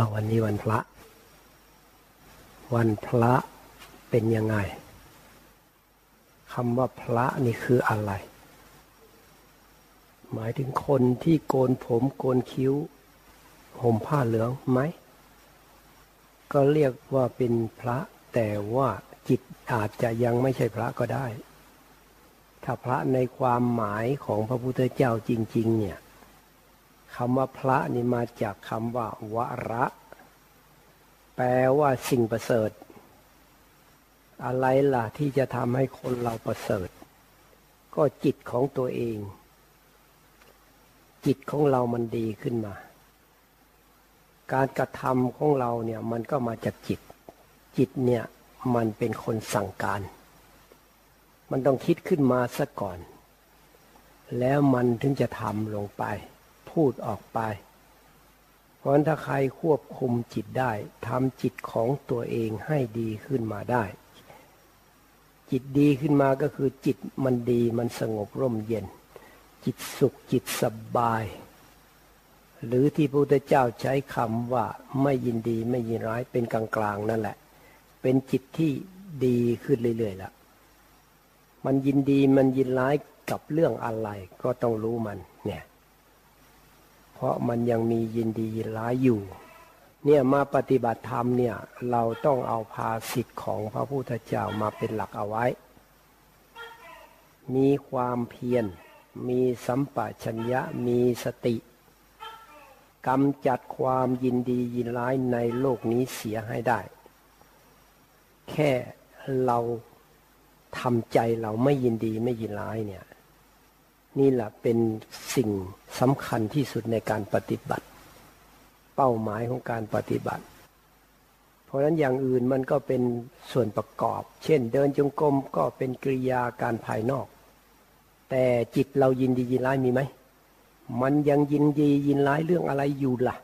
าวันนี้วันพระ วันพระเป็นยังไงคำว่าพระนี่คืออะไร หมายถึงคนที่โกนผมโกนคิ้วห่มผ้าเหลืองไหม ก็เรียกว่าเป็นพระ แต่ว่าจิตอาจจะยังไม่ใช่พระก็ได้ ถ้าพระในความหมายของพระพุทธเจ้าจริง ๆ เนี่ย คำว่าพระนี่มาจากคำว่าวระ แปลว่าสิ่งประเสริฐ อะไรล่ะที่จะทำให้คนเราประเสริฐ ก็จิตของตัวเอง จิตของเรามันดีขึ้นมา การกระทำของเราเนี่ยมันก็มาจากจิต จิตเนี่ยมันเป็นคนสั่งการ มันต้องคิดขึ้นมาซะก่อน แล้วมันถึงจะทำลงไป พูดออกไป เพราะถ้าใครควบคุมจิตได้ทำจิตของตัวเองให้ดีขึ้นมาได้ จิตดีขึ้นมาก็คือจิตมันดีมันสงบร่มเย็น จิตสุขจิตสบาย หรือที่พระพุทธเจ้าใช้คำว่าไม่ยินดีไม่ยินร้ายเป็นกลางๆนั่นแหละ เป็นจิตที่ดีขึ้นเรื่อยๆละมันยินดีมันยินร้ายกับเรื่องอะไรก็ต้องรู้มันเนี่ย เพราะมันยังมียินดียินร้ายอยู่ เนี่ยมาปฏิบัติธรรมเนี่ยเราต้องเอาภาสิทธิ์ของพระพุทธเจ้ามาเป็นหลักเอาไว้ มีความเพียร มีสัมปชัญญะ มีสติกำจัดความยินดียินร้ายในโลกนี้เสียให้ได้ แค่เราทำใจเราไม่ยินดีไม่ยินร้ายเนี่ย นี่แหละเป็นสิ่งสำคัญที่สุดในการปฏิบัติ เป้าหมายของการปฏิบัติ เพราะนั้นอย่างอื่นมันก็เป็นส่วนประกอบ เช่น เดินจงกรมก็เป็นกริยาการภายนอก แต่จิตเรายินดียินร้ายมีไหม มันยังยินดียินร้ายเรื่องอะไรอยู่ละ่ะ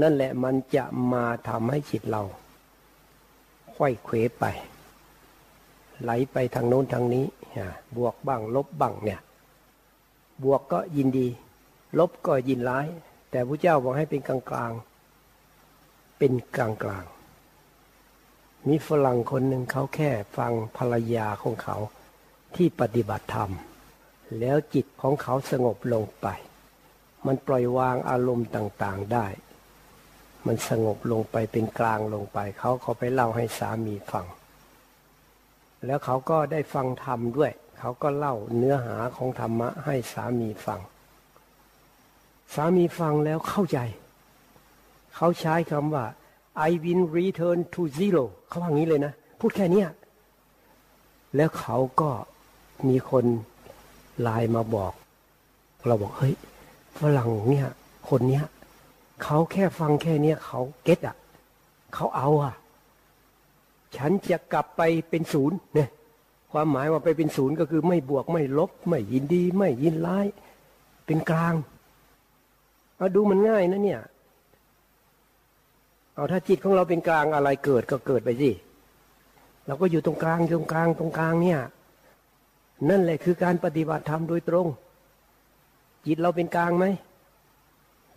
นั่นแหละมันจะมาทำให้จิตเราค่อยเขวไป ไหลไปทางโน้นทางนี้บวกบ้างลบบ้างเนี่ย บวกก็ยินดี ลบก็ยินร้าย แต่พระเจ้าบอกให้เป็นกลางกลางเป็นกลางกลางมีฝรั่งคนหนึ่งเขาแค่ฟังภรรยาของเขาที่ปฏิบัติธรรม แล้วจิตของเขาสงบลงไป มันปล่อยวางอารมณ์ต่างๆได้ มันสงบลงไปเป็นกลางลงไป เขาเขาไปเล่าให้สามีฟัง แล้วเขาก็ได้ฟังธรรมด้วย เขาก็เล่าเนื้อหาของธรรมะให้สามีฟัง สามีฟังแล้วเข้าใจ เขาใช้คำว่า I will return to zero เขาว่างี้เลยนะ พูดแค่นี้แล้วเขาก็มีคนไลน์มาบอก เราบอกเฮ้ยฝรั่งเนี่ย คนเนี้ยเขาแค่ฟังแค่เนี้ยเขาเก็ตอะเขาเอาอะ ฉันจะกลับไปเป็นศูนย์เนี่ยความหมายว่าไปเป็นศูนย์ก็คือไม่บวกไม่ลบ ไม่ยินดี ไม่ยินร้าย เป็นกลางเอาดูมันง่ายนะเนี่ย เอาถ้าจิตของเราเป็นกลางอะไรเกิดก็เกิดไปสิเราก็อยู่ตรงกลางตรงกลางตรงกลางเนี่ย นั่นแหละคือการปฏิบัติธรรมโดยตรง จิตเราเป็นกลางไหม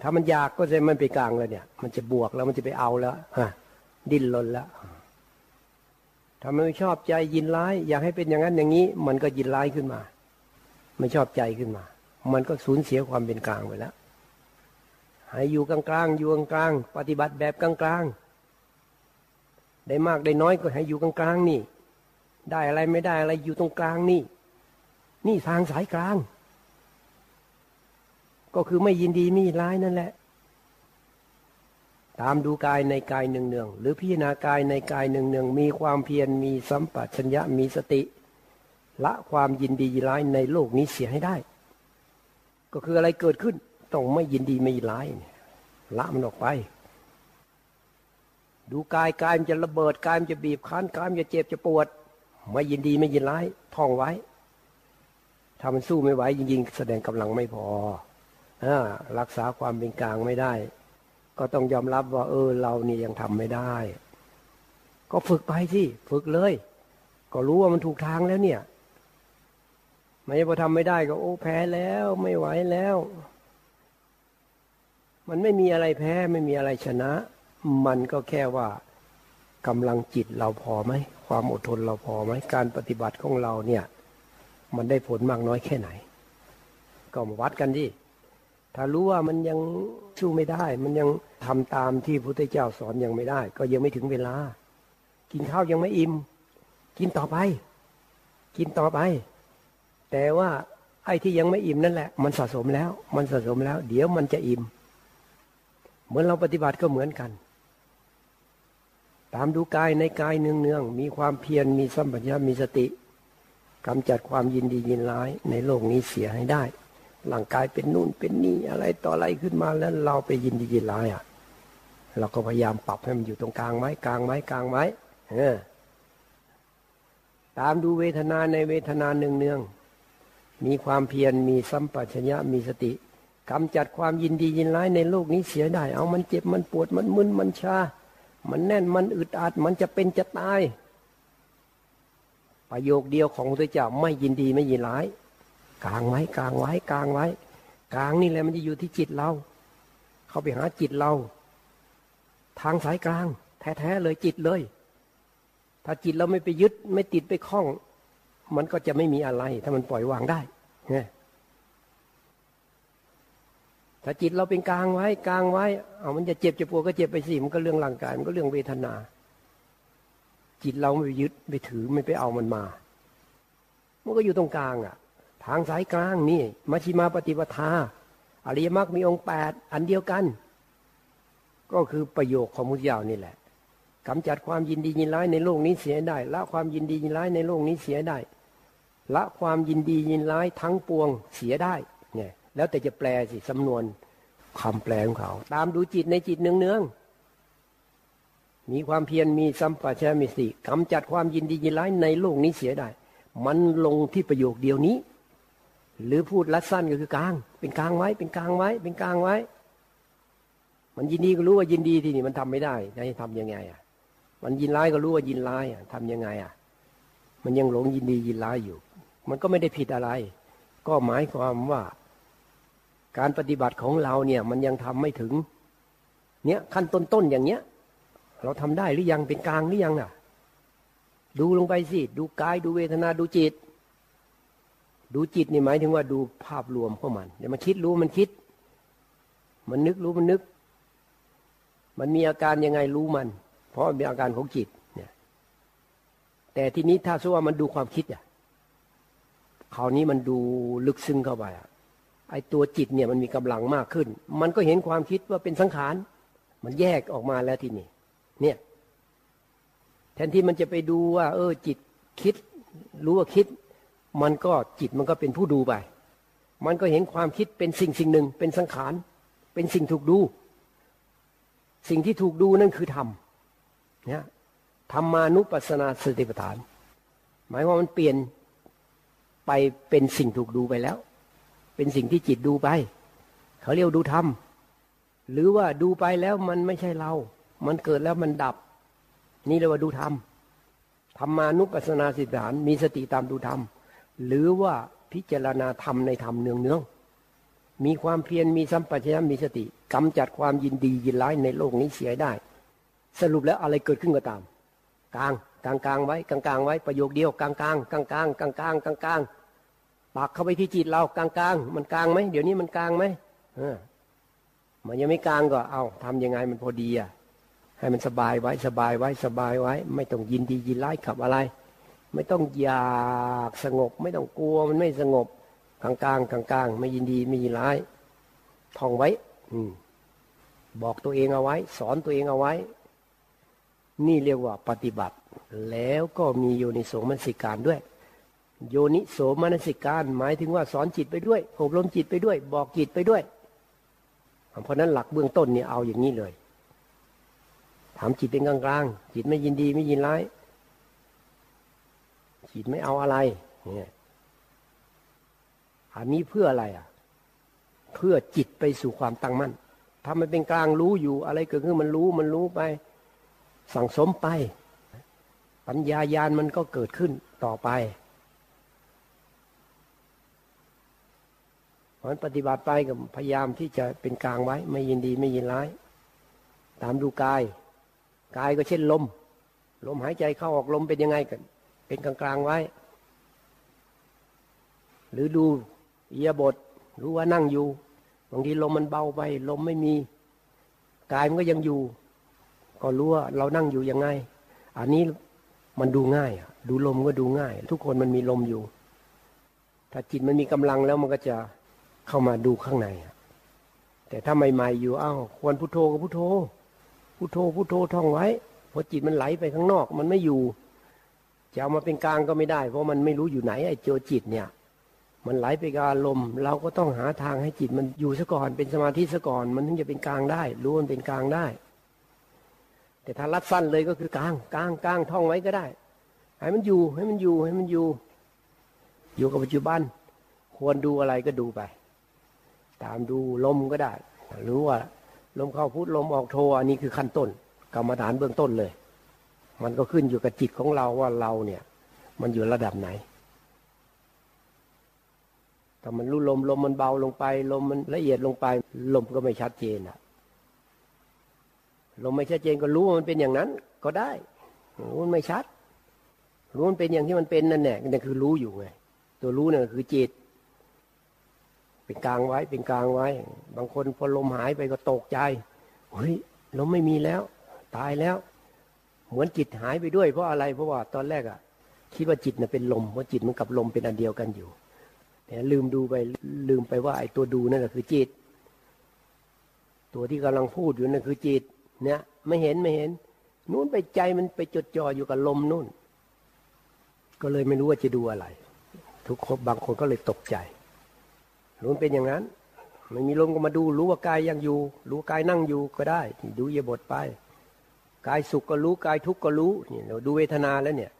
ถ้ามันอยากก็จะมันไปกลางแล้วเนี่ย มันจะบวกแล้วมันจะไปเอาแล้วฮะดิ้นรนแล้ว ถ้าไม่ชอบใจยินร้าย อยากให้เป็นอย่างนั้นอย่างนี้ มันก็ยินร้ายขึ้นมา ไม่ชอบใจขึ้นมา มันก็สูญเสียความเป็นกลางไปแล้วให้อยู่กลางๆอยู่กลางๆปฏิบัติแบบกลางๆได้มากได้น้อยก็ให้อยู่กลางๆนี่ ได้อะไรไม่ได้อะไรอยู่ตรงกลางนี่ นี่ทางสายกลาง ก็คือไม่ยินดีไม่ร้ายนั่นแหละ ตามดูกายในกายหนึ่งเนืองหรือพิจารณากายในกายหนึ่งเนืองมีความเพียรมีสัมปชัญญะมีสติ ละความยินดียิร้ายในโลกนี้เสียให้ได้ ก็คืออะไรเกิดขึ้นต้องไม่ยินดีไม่ร้ายละมันออกไป ดูกายกายมันจะระเบิดกายมันจะบีบคั้นกายมันจะเจ็บจะปวด ไม่ยินดีไม่ยินร้ายท่องไว้ถ้ามันสู้ไม่ไหวจริงๆแสดงกำลังไม่พออรักษาความเป็นกลางไม่ได้ ก็ต้องยอมรับว่า เออ เรานี่ยังทำไม่ได้ ก็ฝึกไปสิฝึกเลย ก็รู้ว่ามันถูกทางแล้วเนี่ย ไม่พอทำไม่ได้ก็โอ้แพ้แล้วไม่ไหวแล้ว มันไม่มีอะไรแพ้ไม่มีอะไรชนะ มันก็แค่ว่ากำลังจิตเราพอไหมความอดทนเราพอไหมการปฏิบัติของเราเนี่ย มันได้ผลมากน้อยแค่ไหน ก็มาวัดกันดิ ถ้ารู้ว่ามันยังสู้ไม่ได้ มันยังทำตามที่พระพุทธเจ้าสอนยังไม่ได้ ก็ยังไม่ถึงเวลา กินข้าวยังไม่อิ่ม กินต่อไป กินต่อไป แต่ว่าไอ้ที่ยังไม่อิ่มนั่นแหละ มันสะสมแล้ว มันสะสมแล้ว เดี๋ยวมันจะอิ่ม เหมือนเราปฏิบัติก็เหมือนกัน ตามดูกายในกายเนืองๆมีความเพียรมีสัมปชัญญะมีสติกำจัดความยินดียินร้ายในโลกนี้เสียให้ได้ ร่างกายเป็นนู่นเป็นนี่อะไรต่ออะไรขึ้นมาแล้วเราไปยินดียินร้ายอะ เราก็พยายามปรับให้มันอยู่ตรงกลางไว้กลางไว้กลางไว้เออตามดูเวทนาในเวทนาเนืองๆมีความเพียรมีสัมปชัญญะมีสติกำจัดความยินดียินร้ายในโลกนี้เสียได้ เอามันเจ็บมันปวดมันมึนมันชา มันแน่นมันอึดอัดมันจะเป็นจะตาย ประโยคเดียวของพระเจ้าไม่ยินดีไม่ยินร้าย กลางไว้กลางไว้กลางไว้ กลางนี่แหละมันจะอยู่ที่จิตเรา เข้าไปหาจิตเรา ทางสายกลาง แท้ๆเลยจิตเลย ถ้าจิตเราไม่ไปยึดไม่ติดไปคล้อง มันก็จะไม่มีอะไร ถ้ามันปล่อยวางได้เนี่ยถ้าจิตเราเป็นกลางไว้กลางไว้ เอามันจะเจ็บจะปวดก็เจ็บไปสิมันก็เรื่องร่างกายมันก็เรื่องเวทนา จิตเราไม่ไปยึดไม่ถือไม่ไปเอามันมา มันก็อยู่ตรงกลางอะ ทางสายกลางนี่มัชิมาปฏิปทา อริยมรรคมีองค์แปดอันเดียวกัน ก็คือประโยคของมุทยาวนี่แหละกำจัดความยินดียินร้ายในโลกนี้เสียได้ละความยินดียินร้ายในโลกนี้เสียได้ละความยินดียินร้ายทั้งปวงเสียได้เนี่ยแล้วแต่จะแปลสิสำนวนคำแปลของเขา ตามดูจิตในจิตเนืองเนืองมีความเพียรมีสัมปชัญญะมีสติกำจัดความยินดียินร้ายในโลกนี้เสียได้ มันลงที่ประโยคเดียวนี้ หรือพูดรัดสั้นก็คือกลาง เป็นกลางไว้ เป็นกลางไว้ เป็นกลางไว้ มันยินดีก็รู้ว่ายินดีที่นี้มันทำไม่ได้จะทำยังไงอะ มันยินร้ายก็รู้ว่ายินร้ายอะทำยังไงอะ มันยังหลงยินดียินร้ายอยู่ มันก็ไม่ได้ผิดอะไร ก็หมายความว่า การปฏิบัติของเราเนี่ย มันยังทำไม่ถึง เนี่ยขั้นต้นๆอย่างเนี้ย เราทำได้หรือยังเป็นกลางหรือยังอะ ดูลงไปสิ ดูกายดูเวทนาดูจิต ดูจิตนี่หมายถึงว่าดูภาพรวมของมันเดี๋ยวมันคิดรู้มันคิด มันนึกรู้มันนึก มันมีอาการยังไงรู้มัน เพราะมันเป็นอาการของจิตเนี่ยแต่ทีนี้ถ้าสู้ว่ามันดูความคิดอะคราวนี้มันดูลึกซึ้งเข้าไปอะไอ้ตัวจิตเนี่ยมันมีกำลังมากขึ้น มันก็เห็นความคิดว่าเป็นสังขาร มันแยกออกมาแล้วทีนี้เนี่ยแทนที่มันจะไปดูว่า เออจิตคิด รู้ว่าคิด มันก็จิตมันก็เป็นผู้ดูไป มันก็เห็นความคิดเป็นสิ่งสิ่งหนึ่ง เป็นสังขาร เป็นสิ่งถูกดู สิ่งที่ถูกดูนั่นคือธรรมเนี่ยธรรมานุปัสสนาสติปัฏฐาน หมายว่ามันเปลี่ยนไปเป็นสิ่งถูกดูไปแล้ว เป็นสิ่งที่จิตดูไป เขาเรียกดูธรรม หรือว่าดูไปแล้วมันไม่ใช่เรา มันเกิดแล้วมันดับ นี่เรียกว่าดูธรรมธรรมานุปัสสนาสติปัฏฐาน มีสติตามดูธรรม หรือว่าพิจารณาธรรมในธรรมเนืองเนืองมีความเพียรมีสัมปชัญญะมีสติกำจัดความยินดียินร้ายในโลกนี้เสียได้ สรุปแล้วอะไรเกิดขึ้นก็ตาม กลางกลางกลางไว้กลางกลางไว้ประโยคเดียวกลางกลางกลางกลางกลางกลางกลางกลางปากเข้าไปที่จิตเรากลางกลางมันกลางไหมเดี๋ยวนี้มันกลางไหมเออมันยังไม่กลางก็เอาทำยังไงมันพอดีอะให้มันสบายไว้สบายไว้สบายไว้ ไม่ต้องยินดียินร้ายขับอะไร ไม่ต้องอยากสงบ ไม่ต้องกลัวมันไม่สงบกลางกลางกลางกลางไม่ยินดีไม่ยินร้ายท่องไว้ อืบอกตัวเองเอาไว้ สอนตัวเองเอาไว้ นี่เรียกว่าปฏิบัติ แล้วก็มีโยนิโสมนสิการด้วย โยนิโสมนสิการ หมายถึงว่าสอนจิตไปด้วยอบรมจิตไปด้วย บอกจิตไปด้วย เพราะนั้นหลักเบื้องต้นเนี่ยเอาอย่างนี้เลยถามจิตเป็นกลางกลางจิตไม่ยินดีไม่ยินร้าย จิตไม่เอาอะไร เนี่ยอันนี้เพื่ออะไรอะ เพื่อจิตไปสู่ความตั้งมั่นถ้ามันเป็นกลางรู้อยู่อะไรเกิดขึ้นมันรู้มันรู้ไป สั่งสมไป ปัญญายาณมันก็เกิดขึ้นต่อไปเพราะนั้นปฏิบัติไปกับพยายามที่จะเป็นกลางไว้ ไม่ยินดีไม่ยินร้าย ตามดูกาย กายก็เช่นลม ลมหายใจเข้าออกลมเป็นยังไงกัน เป็นกลางกลางไว้ หรือดูเอียบทรู้ว่านั่งอยู่บางทีลมมันเบาไป ลมไม่มีกายมันก็ยังอยู่ ก็รู้ว่าเรานั่งอยู่ยังไง อันนี้มันดูง่ายดูลมก็ดูง่าย ทุกคนมันมีลมอยู่ ถ้าจิตมันมีกำลังแล้วมันก็จะเข้ามาดูข้างในแต่ถ้าใหม่ๆอยู่อ้าวควรพุโทโธก็พุโทโธพุโทโธพุโทโธท่องไว้พอจิตมันไหลไปข้างนอก มันไม่อยู่ จะเอามาเป็นกลางก็ไม่ได้ เพราะมันไม่รู้อยู่ไหนไอ้โจจิตเนี่ย มันไหลไปกับอารมณ์เราก็ต้องหาทางให้จิตมันอยู่ซะก่อนเป็นสมาธิซะก่อน มันถึงจะเป็นกลางได้ รู้มันเป็นกลางได้ แต่ถ้ารัดสั้นเลยก็คือกลางกลางกลางท่องไว้ก็ได้ให้มันอยู่ให้มันอยู่ให้มันอยู่ อยู่กับปัจจุบัน ควรดูอะไรก็ดูไป ตามดูลมก็ได้ รู้ว่า ลมเข้าพุทลมออกโทอันนี้คือขั้นต้น กรรมฐานเบื้องต้นเลย มันก็ขึ้นอยู่กับจิตของเราว่าเราเนี่ย มันอยู่ระดับไหนถ้ามันรู้ลมลมมันเบาลงไป ลมมันละเอียดลงไป ลมก็ไม่ชัดเจนอะลมไม่ชัดเจนก็รู้ว่ามันเป็นอย่างนั้น ก็ได้รู้มันไม่ชัด รู้มันเป็นอย่างที่มันเป็นนั่นแหละนั่นคือรู้อยู่ไง ตัวรู้นั่นคือจิต เป็นกลางไว้เป็นกลางไว้ บางคนพอลมหายไปก็ตกใจเฮ้ยลมไม่มีแล้ว ตายแล้ว หมือนจิตหายไปด้วยเพราะอะไรเพราะว่าตอนแรกอะ่ะ คิดว่าจิตน่ะเป็นลมเพราะจิตมันกับลมเป็นอันเดียวกันอยู่แต่ลืมดูไปลืมไปว่าไอ้ตัวดูนั่นแหะคือจิต ตัวที่กำลังพูดอยู่นั่นคือจิต เนี่ย ไม่เห็นไม่เห็นนู้นไปใจมันไปจดจ่ออยู่กับลมนู่น ก็เลยไม่รู้ว่าจะดูอะไร ทุกคนบางคนก็เลยตกใจรู้เป็นอย่างนั้น ไม่มีลมก็มาดูรู้ว่ากายยังอยู่ รู้กายนั่งอยู่ก็ได้ดูเยบทไป กายสุขก็รู้กายทุกข์ก็รู้เนี่ยเราดูเวทนาแล้วเนี่ย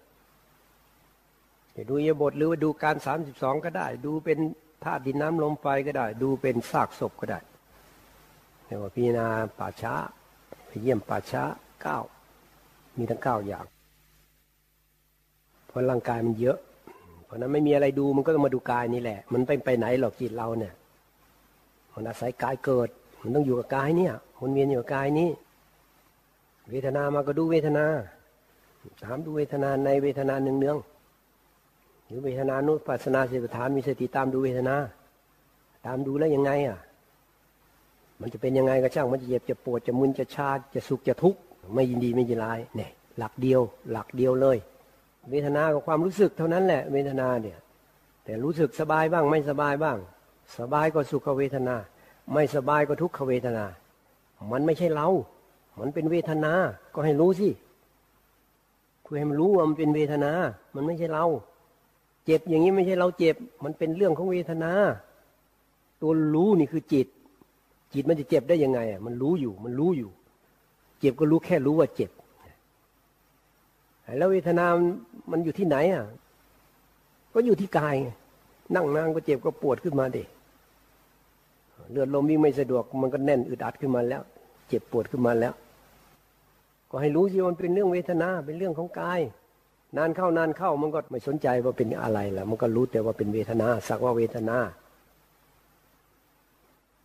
ดูเยบทหรือว่าดูการสามสิบสองก็ได้ ดูเป็นธาตุดินน้ำลมไฟก็ได้ ดูเป็นซากศพก็ได้เรียกว่าพิจารณาป่าช้าไปเยี่ยมป่าช้าเก้ามีทั้งเก้าอย่าง เพราะร่างกายมันเยอะ เพราะนั้นไม่มีอะไรดูมันก็ต้องมาดูกายนี่แหละ มันไปไปไหนหรอกจิตเราเนี่ยมันอาศัยกายเกิด มันต้องอยู่กับกายเนี่ยมันเวียนอยู่กับกายนี้ เวทนามาก็ดูเวทนา ถามดูเวทนาในเวทนาหนึ่งเนืองหรือเวทนานุปัสนาสิบฐานมีสติตามดูเวทนา ตามดูแล้วยังไงอะ มันจะเป็นยังไงก็ช่าง มันจะเจ็บจะปวดจะมึนจะชาจะสุขจะทุกข์ไม่ยินดีไม่ยินร้ายเนี่ยหลักเดียว หลักเดียวเลย เวทนากับความรู้สึกเท่านั้นแหละเวทนาเนี่ย แต่รู้สึกสบายบ้างไม่สบายบ้าง สบายก็สุขเวทนา ไม่สบายก็ทุกขเวทนา มันไม่ใช่เรา มันเป็นเวทนา ก็ให้รู้สิเพื่อให้มันรู้ว่ามันเป็นเวทนา มันไม่ใช่เรา เจ็บอย่างนี้ไม่ใช่เราเจ็บ มันเป็นเรื่องของเวทนา ตัวรู้นี่คือจิต จิตมันจะเจ็บได้ยังไงอะมันรู้อยู่ มันรู้อยู่ เจ็บก็รู้แค่รู้ว่าเจ็บ แล้วเวทนา มันอยู่ที่ไหนอะ ก็อยู่ที่กาย นั่งนางก็เจ็บก็ปวดขึ้นมาเด็เลือดลมวิ่งไม่สะดวก มันก็แน่นอึดอัดขึ้นมาแล้ว เจ็บปวดขึ้นมาแล้ว ก็ให้รู้สิมันเป็นเรื่องเวทนาเป็นเรื่องของกาย นานเข้านานเข้ามันก็ไม่สนใจว่าเป็นอะไรแล้วมันก็รู้แต่ว่าเป็นเวทนาสักว่าเวทนา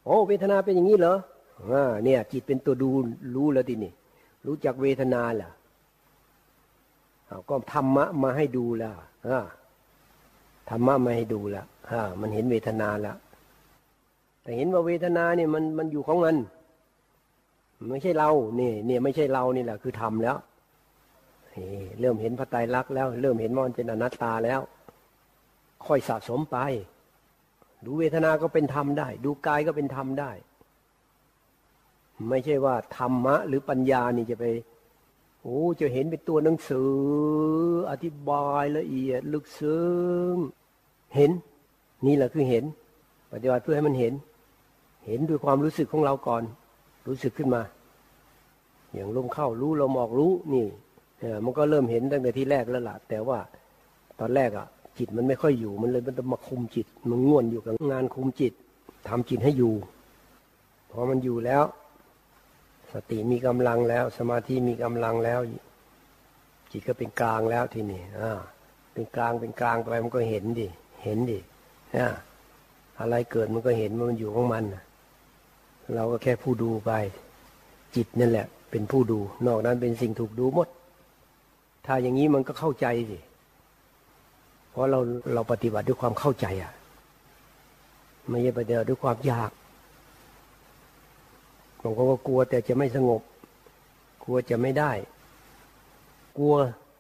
โอ้เวทนาเป็นอย่างนี้เหรออ่าเนี่ย จิตเป็นตัวดูรู้แล้วทีนี่รู้จักเวทนาแหละก็ธรรมะมาให้ดูแล้วธรรมะมาให้ดูแล้วมันเห็นเวทนาแล้วแต่เห็นว่าเวทนาเนี่ยมันมันอยู่ของมัน ไม่ใช่เราเนี่ยเนี่ยไม่ใช่เรานี่แหละคือธรรมแล้วเริ่มเห็นพระไตรลักษณ์แล้ว เริ่มเห็นมันเป็นอนัตตาแล้ว ค่อยสะสมไป ดูเวทนาก็เป็นธรรมได้ ดูกายก็เป็นธรรมได้ ไม่ใช่ว่าธรรมะ หรือปัญญานี่จะไปโอ้จะเห็นเป็นตัวหนังสือ อธิบายละเอียด ลึกซึ้งเห็น นี่แหละคือเห็น ปฏิบัติเพื่อให้มันเห็น เห็นด้วยความรู้สึกของเราก่อน รู้สึกขึ้นมา อย่างลมเข้ารู้ลมออกรู้นี่มันก็เริ่มเห็นตั้งแต่ที่แรกแล้วล่ะ แต่ว่าตอนแรกอะ จิตมันไม่ค่อยอยู่มันเลยมันต้องมาคุมจิต มันง่วนอยู่กับงานคุมจิตทำจิตให้อยู่พอมันอยู่แล้ว สติมีกำลังแล้ว สมาธิมีกำลังแล้ว จิตก็เป็นกลางแล้วทีนี้อ่าเป็นกลางเป็นกลางไปมันก็เห็นดิเห็นดินะอะไรเกิดมันก็เห็นมันอยู่ของมัน เราก็แค่ผู้ดูไป จิตนั่นแหละ เป็นผู้ดู นอกนั้นเป็นสิ่งถูกดูหมด ถ้าอย่างนี้มันก็เข้าใจสิเพราะเราเราปฏิบัติด้วยความเข้าใจอะ ไม่ใช่ปฏิบัติด้วยความอยากบางคนก็กลัวแต่จะไม่สงบ กลัวจะไม่ได้ กลัว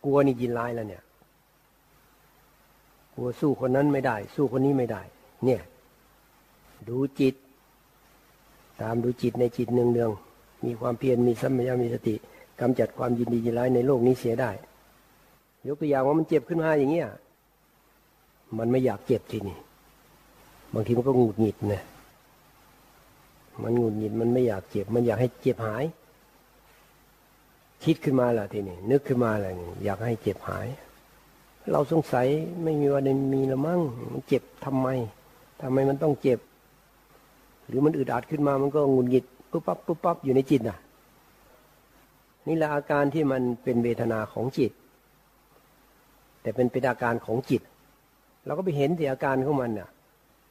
กลัวนี่ยินร้ายแล้วเนี่ย กลัวสู้คนนั้นไม่ได้ สู้คนนี้ไม่ได้ เนี่ย ดูจิต ตามดูจิตในจิตเนืองเนืองมีความเพียรมีสัมมามีสติกำจัดความยินดียินร้ายในโลกนี้เสียได้ ยกตัวอย่างว่ามันเจ็บขึ้นมาอย่างเงี้ยมันไม่อยากเจ็บทีนี่บางทีมันก็หงุดหงิดนะมันหงุดหงิดมันไม่อยากเจ็บ มันอยากให้เจ็บหาย คิดขึ้นมาและทีนี้นึกขึ้นมาและอยากให้เจ็บหาย เราสงสัยไม่มีวันมีละมั่งมันเจ็บทำไมทำไมมันต้องเจ็บ รือมันอึดอัดขึ้นมามันก็งุดหงิดปุ๊บปั๊บปุ๊บปั๊บอยู่ในจิตน่ะ นี่แหละอาการที่มันเป็นเวทนาของจิต แต่เป็นเป็นอาการของจิต เราก็ไปเห็นที่อาการของมันน่ะ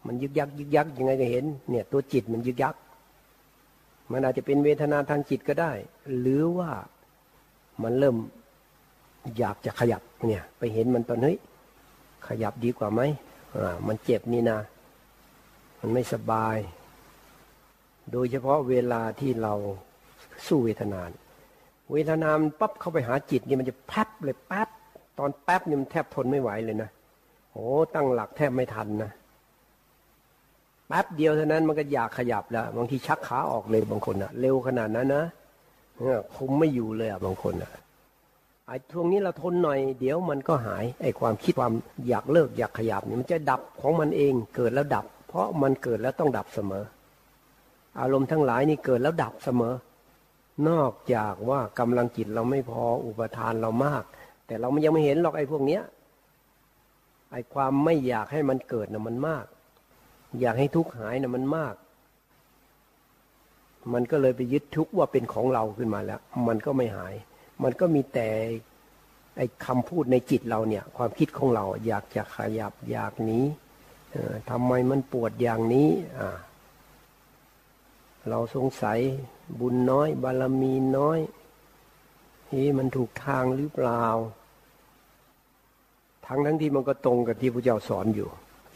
มันยึกยักยึกยักยังไงก็เห็น เนี่ย ตัวจิตมันยึกยัก มันอาจจะเป็นเวทนาทางจิตก็ได้ หรือว่ามันเริ่มอยากจะขยับเนี่ย ไปเห็นมันตอนเฮ้ยขยับดีกว่าไหมอ่ามันเจ็บนี่นะ มันไม่สบาย โดยเฉพาะเวลาที่เราสู้เวทนาเวทนามันปั๊บเข้าไปหาจิตนี่มันจะแป๊บเลยแป๊บตอนแป๊บนี่มันแทบทนไม่ไหวเลยนะโอ้ตั้งหลักแทบไม่ทันนะแป๊บเดียวเท่านั้นมันก็อยากขยับแล้วบางทีชักขาออกเลยบางคนอะเร็วขนาดนั้นนะคุมไม่อยู่เลยอะบางคนอะไอ้ช่วงนี้เราทนหน่อย เดี๋ยวมันก็หายไอ้ความคิดความอยากเลิกอยากขยับนี่มันจะดับของมันเองเกิดแล้วดับ เพราะมันเกิดแล้วต้องดับเสมอ อารมณ์ทั้งหลายนี่เกิดแล้วดับเสมอ นอกจากว่ากำลังจิตเราไม่พออุปทานเรามาก แต่เรายังไม่เห็นหรอกไอ้พวกเนี้ยไอ้ความไม่อยากให้มันเกิดนะมันมาก อยากให้ทุกข์หายนะมันมาก มันก็เลยไปยึดทุกข์ว่าเป็นของเราขึ้นมาแล้ว มันก็ไม่หาย มันก็มีแต่ไอ้คำพูดในจิตเราเนี่ย ความคิดของเรา อยากจะขยับอยากหนีทำไมมันปวดอย่างนี้อ่า เราสงสัยบุญน้อย บารมีน้อยนี่มันถูกทางหรือเปล่า ทั้งทั้งที่มันก็ตรงกับที่พระเจ้าสอนอยู่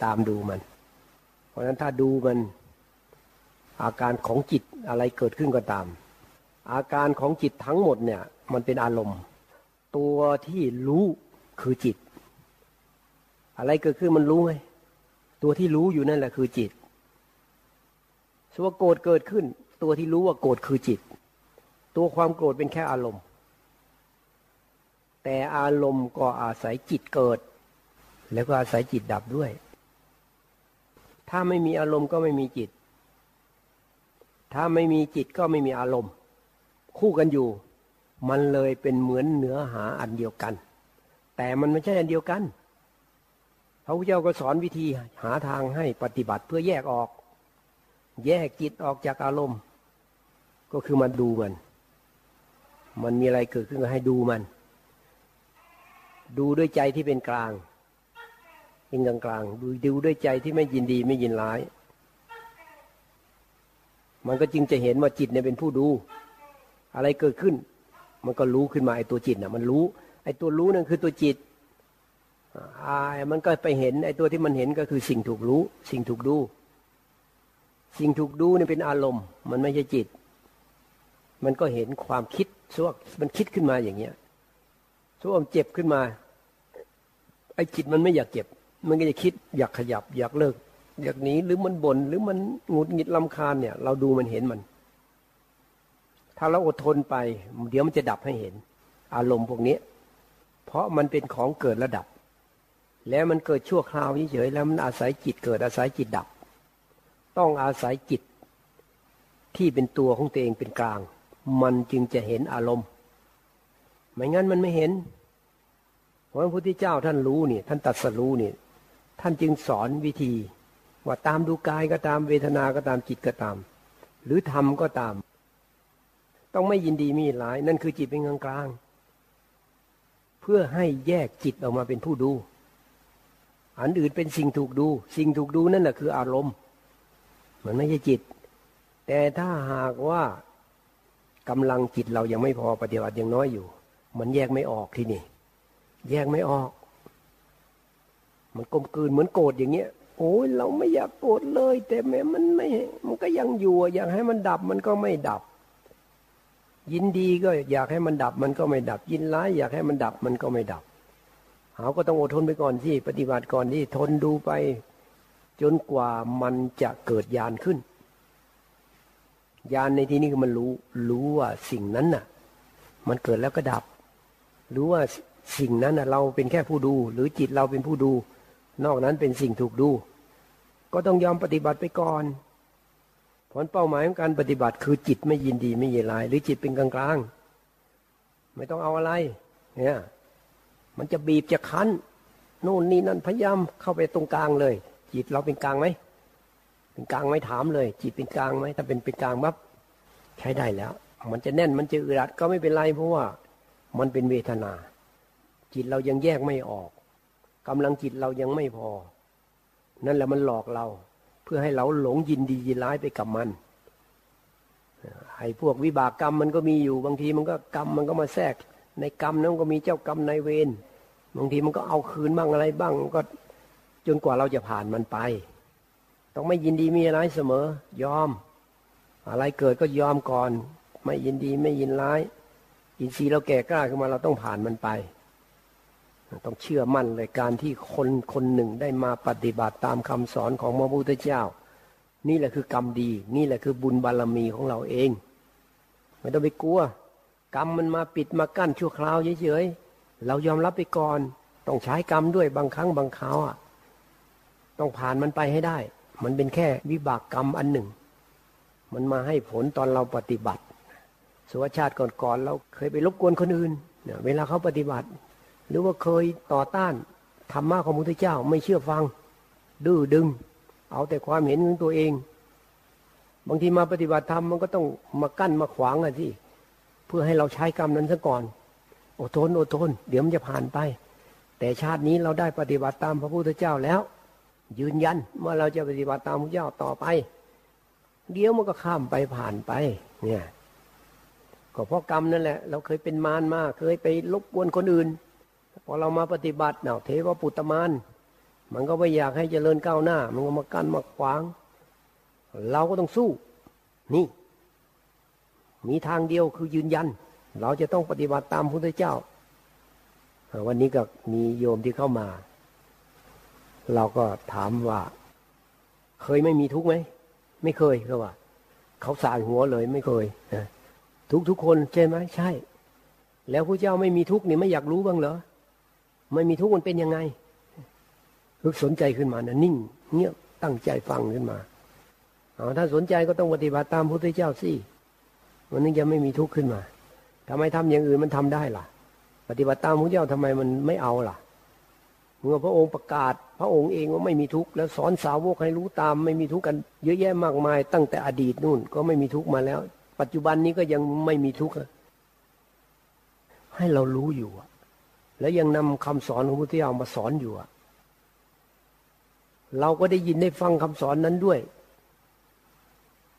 ตามดูมัน เพราะฉะนั้นถ้าดูมัน อาการของจิตอะไรเกิดขึ้นก็ตาม อาการของจิตทั้งหมดเนี่ย มันเป็นอารมณ์ ตัวที่รู้คือจิต อะไรเกิดขึ้นมันรู้ไหมตัวที่รู้อยู่นั่นแหละคือจิต สว่าโกรธเกิดขึ้น ตัวที่รู้ว่าโกรธคือจิต ตัวความโกรธเป็นแค่อารมณ์ แต่อารมณ์ก็อาศัยจิตเกิด แล้วก็อาศัยจิตดับด้วย ถ้าไม่มีอารมณ์ก็ไม่มีจิต ถ้าไม่มีจิตก็ไม่มีอารมณ์ คู่กันอยู่ มันเลยเป็นเหมือนเนื้อหาอันเดียวกัน แต่มันไม่ใช่อันเดียวกันพระพุทธเจ้าก็สอนวิธีหาทางให้ปฏิบัติเพื่อแยกออก แยกจิตออกจากอารมณ์ ก็คือมันดูมัน มันมีอะไรเกิดขึ้นก็ให้ดูมัน ดูด้วยใจที่เป็นกลางเป็นกลางกลางดูดูด้วยใจที่ไม่ยินดีไม่ยินร้าย มันก็จึงจะเห็นว่าจิตเนี่ยเป็นผู้ดู อะไรเกิดขึ้น มันก็รู้ขึ้นมาไอ้ตัวจิตน่ะมันรู้ ไอ้ตัวรู้นั่นคือตัวจิตอ่ามันก็ไปเห็นไอ้ตัวที่มันเห็นก็คือสิ่งถูกรู้ สิ่งถูกดู สิ่งถูกดูเนี่ยเป็นอารมณ์ มันไม่ใช่จิต มันก็เห็นความคิดสวกมันคิดขึ้นมาอย่างเงี้ยสวกเจ็บขึ้นมา ไอ้จิตมันไม่อยากเจ็บ มันก็จะคิดอยากขยับ อยากเลิก อยากหนีหรือมันบน่นหรือมันหงุดหงิดลำคาญเนี่ย เราดูมันเห็นมัน ถ้าเราอดทนไป เดี๋ยวมันจะดับให้เห็น อารมณ์พวกนี้ เพราะมันเป็นของเกิดระดับ แล้วมันเกิดชั่วคราวเฉยๆแล้วมันอาศัยจิตเกิดอาศัยจิตดับ ต้องอาศัยจิตที่เป็นตัวของตัวเองเป็นกลาง มันจึงจะเห็นอารมณ์ ไม่งั้นมันไม่เห็น เพราะพระพุทธเจ้าท่านรู้เนี่ยท่านตัดสรู้เนี่ยท่านจึงสอนวิธี ว่าตามดูกายก็ตามเวทนาก็ตามจิตก็ตาม หรือธรรมก็ตาม ต้องไม่ยินดีมีหลาย นั่นคือจิตเป็นกลางกลางเพื่อให้แยกจิตออกมาเป็นผู้ดู อันอื่นเป็นสิ่งถูกดู สิ่งถูกดูนั่นแหละคืออารมณ์ มันไม่ใช่จิต แต่ถ้าหากว่ากำลังจิตเรายังไม่พอปฏิบัติยังน้อยอยู่ มันแยกไม่ออกที่นี่ แยกไม่ออก มันกลมกลืนเหมือนโกรธอย่างเงี้ย โอ้ยเราไม่อยากโกรธเลย แต่แม้มันไม่ มันก็ยังอยู่อยากให้มันดับมันก็ไม่ดับ ยินดีก็อยากให้มันดับ มันก็ไม่ดับ ยินร้ายอยากให้มันดับมันก็ไม่ดับเขาก็ต้องอดทนไปก่อนที่ปฏิบัติก่อนที่ทนดูไป จนกว่ามันจะเกิดญาณขึ้นญาณในที่นี้คือมันรู้รู้ว่าสิ่งนั้นน่ะ มันเกิดแล้วก็ดับ รู้ว่าสิ่งนั้นน่ะ เราเป็นแค่ผู้ดู หรือจิตเราเป็นผู้ดู นอกนั้นเป็นสิ่งถูกดู ก็ต้องยอมปฏิบัติไปก่อน ผลเป้าหมายของการปฏิบัติคือจิตไม่ยินดีไม่ยินร้าย หรือจิตเป็นกลางกลางไม่ต้องเอาอะไร เนี่ย มันจะบีบจะคั้น โน่นนี่นั่นพยายามเข้าไปตรงกลางเลย จิตเราเป็นกลางไหมเป็นกลางไหมถามเลย จิตเป็นกลางไหมถ้าเป็นเป็นกลางปั๊บใช้ได้แล้ว มันจะแน่นมันจะอึดอัดก็ไม่เป็นไรเพราะว่ามันเป็นเวทนา จิตเรายังแยกไม่ออกกำลังจิตเรายังไม่พอ นั่นแหละมันหลอกเรา เพื่อให้เราหลงยินดียินร้ายไปกับมันไอ้พวกวิบากกรรมมันก็มีอยู่บางทีมันก็กรรมมันก็มาแทรก ในกรรมนั้นก็มีเจ้ากรรมนายเวรบางทีมันก็เอาคืนบ้างอะไรบ้างก็ จนกว่าเราจะผ่านมันไป ต้องไม่ยินดีมีอะไรเสมอ ยอม อะไรเกิดก็ยอมก่อน ไม่ยินดีไม่ยินร้าย อินทรีย์เราแก่กล้าขึ้นมาเราต้องผ่านมันไป ต้องเชื่อมั่นเลยการที่คนคนหนึ่งได้มาปฏิบัติตามคำสอนของพระพุทธเจ้า นี่แหละคือกรรมดี นี่แหละคือบุญบารรมีของเราเอง ไม่ต้องไปกลัว กรรมมันมาปิดมากั้นชั่วคราวเฉยๆเรายอมรับไปก่อน ต้องใช้กรรมด้วยบางครั้งบางคราวอะ ต้องผ่านมันไปให้ได้ มันเป็นแค่วิบากกรรมอันหนึ่ง มันมาให้ผลตอนเราปฏิบัติ สวชาติก่อนๆเราเคยไปรบกวนคนอื่นเนี่ยเวลาเขาปฏิบัติ หรือว่าเคยต่อต้านธรรมะของพระพุทธเจ้าไม่เชื่อฟัง ดื้อดึง เอาแต่ความเห็นของตัวเอง บางทีมาปฏิบัติธรรมมันก็ต้องมากั้นมาขวางอะที่เพื่อให้เราใช้กรรมนั้นซะก่อนอดทนอดทน เดี๋ยวมันจะผ่านไป แต่ชาตินี้เราได้ปฏิบัติตามพระพุทธเจ้าแล้ว ยืนยันว่าเราจะปฏิบัติตามพระเจ้าต่อไป เดี๋ยวมันก็ข้ามไปผ่านไป เนี่ย ก็เพราะกรรมนั่นแหละ เราเคยเป็นมารมาเคยไปลบกวนคนอื่น พอเรามาปฏิบัติเนาะเทวปุตตมานมันก็ไม่อยากให้เจริญก้าวหน้า มันก็มากั้นมาขวาง เราก็ต้องสู้ นี่ มีทางเดียวคือยืนยัน เราจะต้องปฏิบัติตามพระพุทธเจ้า วันนี้ก็มีโยมที่เข้ามา เราก็ถามว่า เคยไม่มีทุกข์ไหมไม่เคยเขาว่าเขาสายหัวเลยไม่เคยนะทุกทุกคนใช่ไหมใช่ แล้วพระเจ้าไม่มีทุกข์นี่ไม่อยากรู้บ้างเหรอไม่มีทุกข์มันเป็นยังไงรึกสนใจขึ้นมานะนิ่ง เงียบตั้งใจฟังขึ้นมาเอาถ้าสนใจก็ต้องปฏิบัติตามพระพุทธเจ้าสิมันนึงจะไม่มีทุกข์ขึ้นมาทำไมทำอย่างอื่นมันทำได้ล่ะ ปฏิบัติตามพระเจ้าทำไมมันไม่เอาล่ะ เมื่อพระองค์ประกาศพระองค์เองว่าไม่มีทุกข์แล้วสอนสาวกให้รู้ตาม ไม่มีทุกข์กันเยอะแยะมากมาย ตั้งแต่อดีตนู่นก็ไม่มีทุกข์มาแล้ว ปัจจุบันนี้ก็ยังไม่มีทุกข์ให้เรารู้อยู่แล้วยังนำคำสอนของพระพุทธเจ้ามาสอนอยู่เราก็ได้ยินได้ฟังคำสอนนั้นด้วย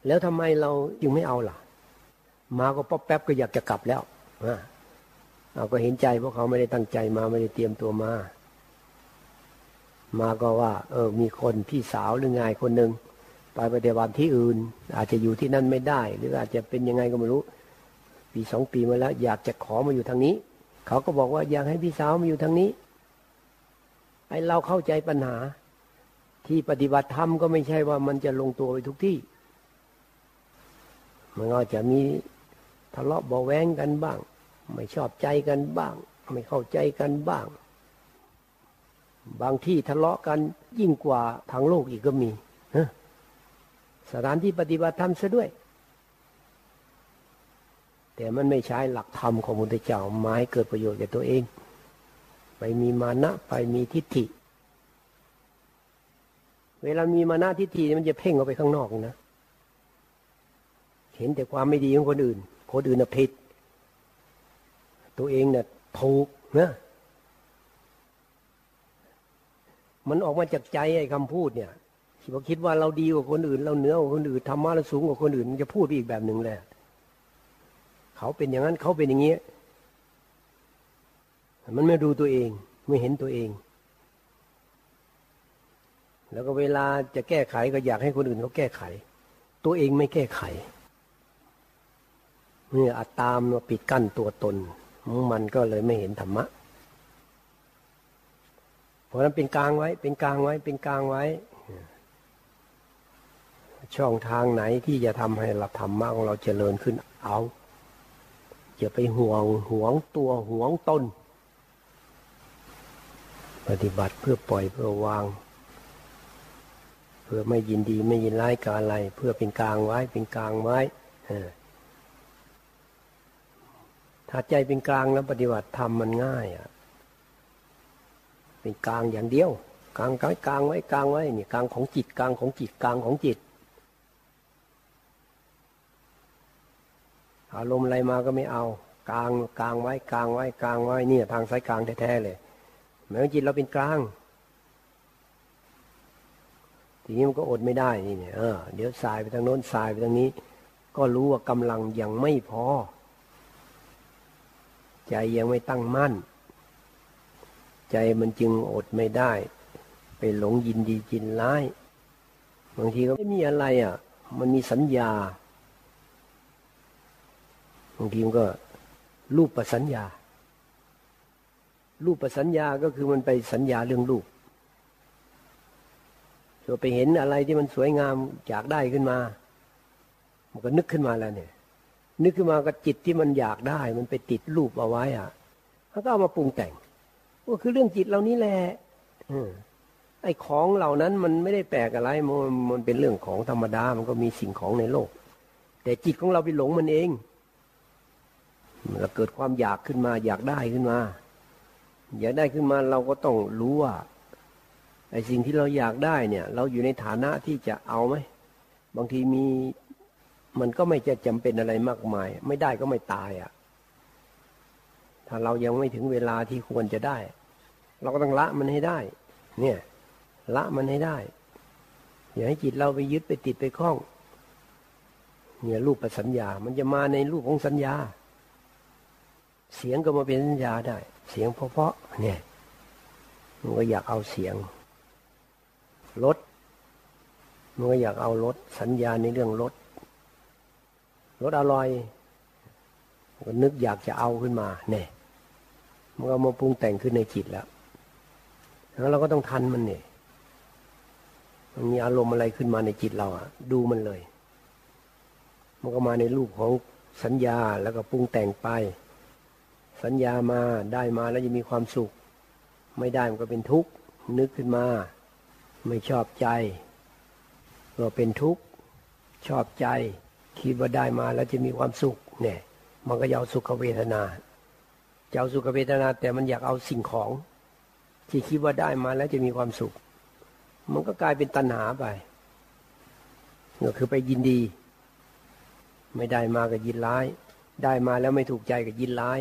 แล้วทำไมเราจึงไม่เอาล่ะ มาก็ป๊อปแป๊บก็อยากจะกลับแล้วเราก็เห็นใจพราะเขาไม่ได้ตั้งใจมาไม่ได้เตรียมตัวมา มาก็ว่า เออมีคนพี่สาวหรือไงคนหนึ่งไปปฏิบัติที่อื่น อาจจะอยู่ที่นั่นไม่ได้ หรืออาจจะเป็นยังไงก็ไม่รู้ ปีสองปีมาแล้ว อยากจะขอมาอยู่ทางนี้ เขาก็บอกว่าอยากให้พี่สาวมาอยู่ทางนี้ไอ้เราเข้าใจปัญหา ที่ปฏิบัติธรรมก็ไม่ใช่ว่ามันจะลงตัวไปทุกที่ มันก็จะมีทะเลาะเบาแวงกันบ้าง ไม่ชอบใจกันบ้าง ไม่เข้าใจกันบ้าง บางที่ทะเลาะกันยิ่งกว่าทางโลกอีกก็มีสถานที่ปฏิบัติธรรมซะด้วย แต่มันไม่ใช้หลักธรรมของมุตเจ้ามาให้เกิดประโยชน์แก่ตัวเอง ไปมีมานะไปมีทิฏฐิ เวลามีมานะทิฏฐิมันจะเพ่งออกไปข้างนอกนะเห็นแต่ความไม่ดีของคนอื่น คนอื่นน่ะผิด ตัวเองเนี่ยถูกนะ มันออกมาจากใจไอ้คำพูดเนี่ยที่พอคิดว่าเราดีกว่าคนอื่น เราเหนือกว่าคนอื่นธรรมะเราสูงกว่าคนอื่นมันจะพูดไปอีกแบบหนึ่งเลยเขาเป็นอย่างนั้นเขาเป็นอย่างนี้มันไม่ดูตัวเองไม่เห็นตัวเอง แล้วก็เวลาจะแก้ไขก็อยากให้คนอื่นเขาแก้ไข ตัวเองไม่แก้ไขเมื่ออัตตามมาปิดกั้นตัวตน มันก็เลยไม่เห็นธรรมะ ราะนั้นเป็นกลางไว้ เป็นกลางไว้ เป็นกลางไว้ ช่องทางไหนที่จะทำให้เราธรรมะของเราเจริญขึ้นเอาอย่าไปห่วงห่วงตัวห่วงตนปฏิบัติเพื่อปล่อยเพื่อวาง เพื่อไม่ยินดีไม่ยินร้ายกับอะไร เพื่อเป็นกลางไว้ เป็นกลางไว้ถ้าใจเป็นกลางแล้วปฏิบัติธรรมมันง่ายอะ เป็นกลางอย่างเดียวกลางกลางกลางไว้กลางไว้นี่กลางของจิตกลางของจิตกลางของจิต อารมณ์อะไรมาก็ไม่เอา กลางกลางไว้กลางไว้กลางไว้เนี่ยทางสายกลางแท้ๆเลยแม้ว่าจิตเราเป็นกลาง ทีนี้มันก็อดไม่ได้นี่เนี่ยเออเดี๋ยวสายไปทางโน้นสายไปทางนี้ ก็รู้ว่ากำลังยังไม่พอ ใจยังไม่ตั้งมั่น ใจมันจึงอดไม่ได้ ไปหลงยินดีจินร้าย บางทีก็ไม่มีอะไรอะ มันมีสัญญา บางทีมันก็รูปประสัญญา รูปประสัญญาก็คือมันไปสัญญาเรื่องรูปพอไปเห็นอะไรที่มันสวยงามอยากได้ขึ้นมา มันก็นึกขึ้นมาแล้วเนี่ย นึกขึ้นมาก็จิตที่มันอยากได้ มันไปติดรูปเอาไว้อะเขาก็เอามาปรุงแต่ง ก็คือเรื่องจิตเรานี้แหละไอ้ของเหล่านั้นมันไม่ได้แปลกอะไรมันมันเป็นเรื่องของธรรมดา มันก็มีสิ่งของในโลก แต่จิตของเราไปหลงมันเองมันเกิดความอยากขึ้นมา อยากได้ขึ้นมา อยากได้ขึ้นมาเราก็ต้องรู้ว่าไอ้สิ่งที่เราอยากได้เนี่ย เราอยู่ในฐานะที่จะเอาไหมบางทีมีมันก็ไม่จะจำเป็นอะไรมากมาย ไม่ได้ก็ไม่ตายอะ่ะ ถ้าเรายังไม่ถึงเวลาที่ควรจะได้ เราก็ต้องละมันให้ได้ เนี่ยละมันให้ได้ อย่าให้จิตเราไปยึดไปติดไปคล้อง เนี่ยรูปประสัญญา มันจะมาในรูปของสัญญา เสียงก็มาเป็นสัญญาได้ เสียงเพราะๆเนี่ยมันก็อยากเอาเสียงรถมันก็อยากเอารถสัญญาในเรื่องรถรถอร่อยก็นึกอยากจะเอาขึ้นมาเนี่ย มันก็มาปรุงแต่งขึ้นในจิตแล้วแล้วเราก็ต้องทันมันเนี่ยมันมีอารมณ์อะไรขึ้นมาในจิตเราอะดูมันเลย มันก็มาในรูปของสัญญาแล้วก็ปรุงแต่งไป สัญญามาได้มาแล้วจะมีความสุข ไม่ได้มันก็เป็นทุกข์นึกขึ้นมา ไม่ชอบใจก็เป็นทุกข์ชอบใจ คิดว่าได้มาแล้วจะมีความสุขเนี่ย มันก็ยาวสุขเวทนา เจ้าสุขเวทนา แต่มันอยากเอาสิ่งของที่คิดว่าได้มาแล้วจะมีความสุข มันก็กลายเป็นตัณหาไปก็คือไปยินดี ไม่ได้มาก็ยินร้าย ได้มาแล้วไม่ถูกใจก็ยินร้าย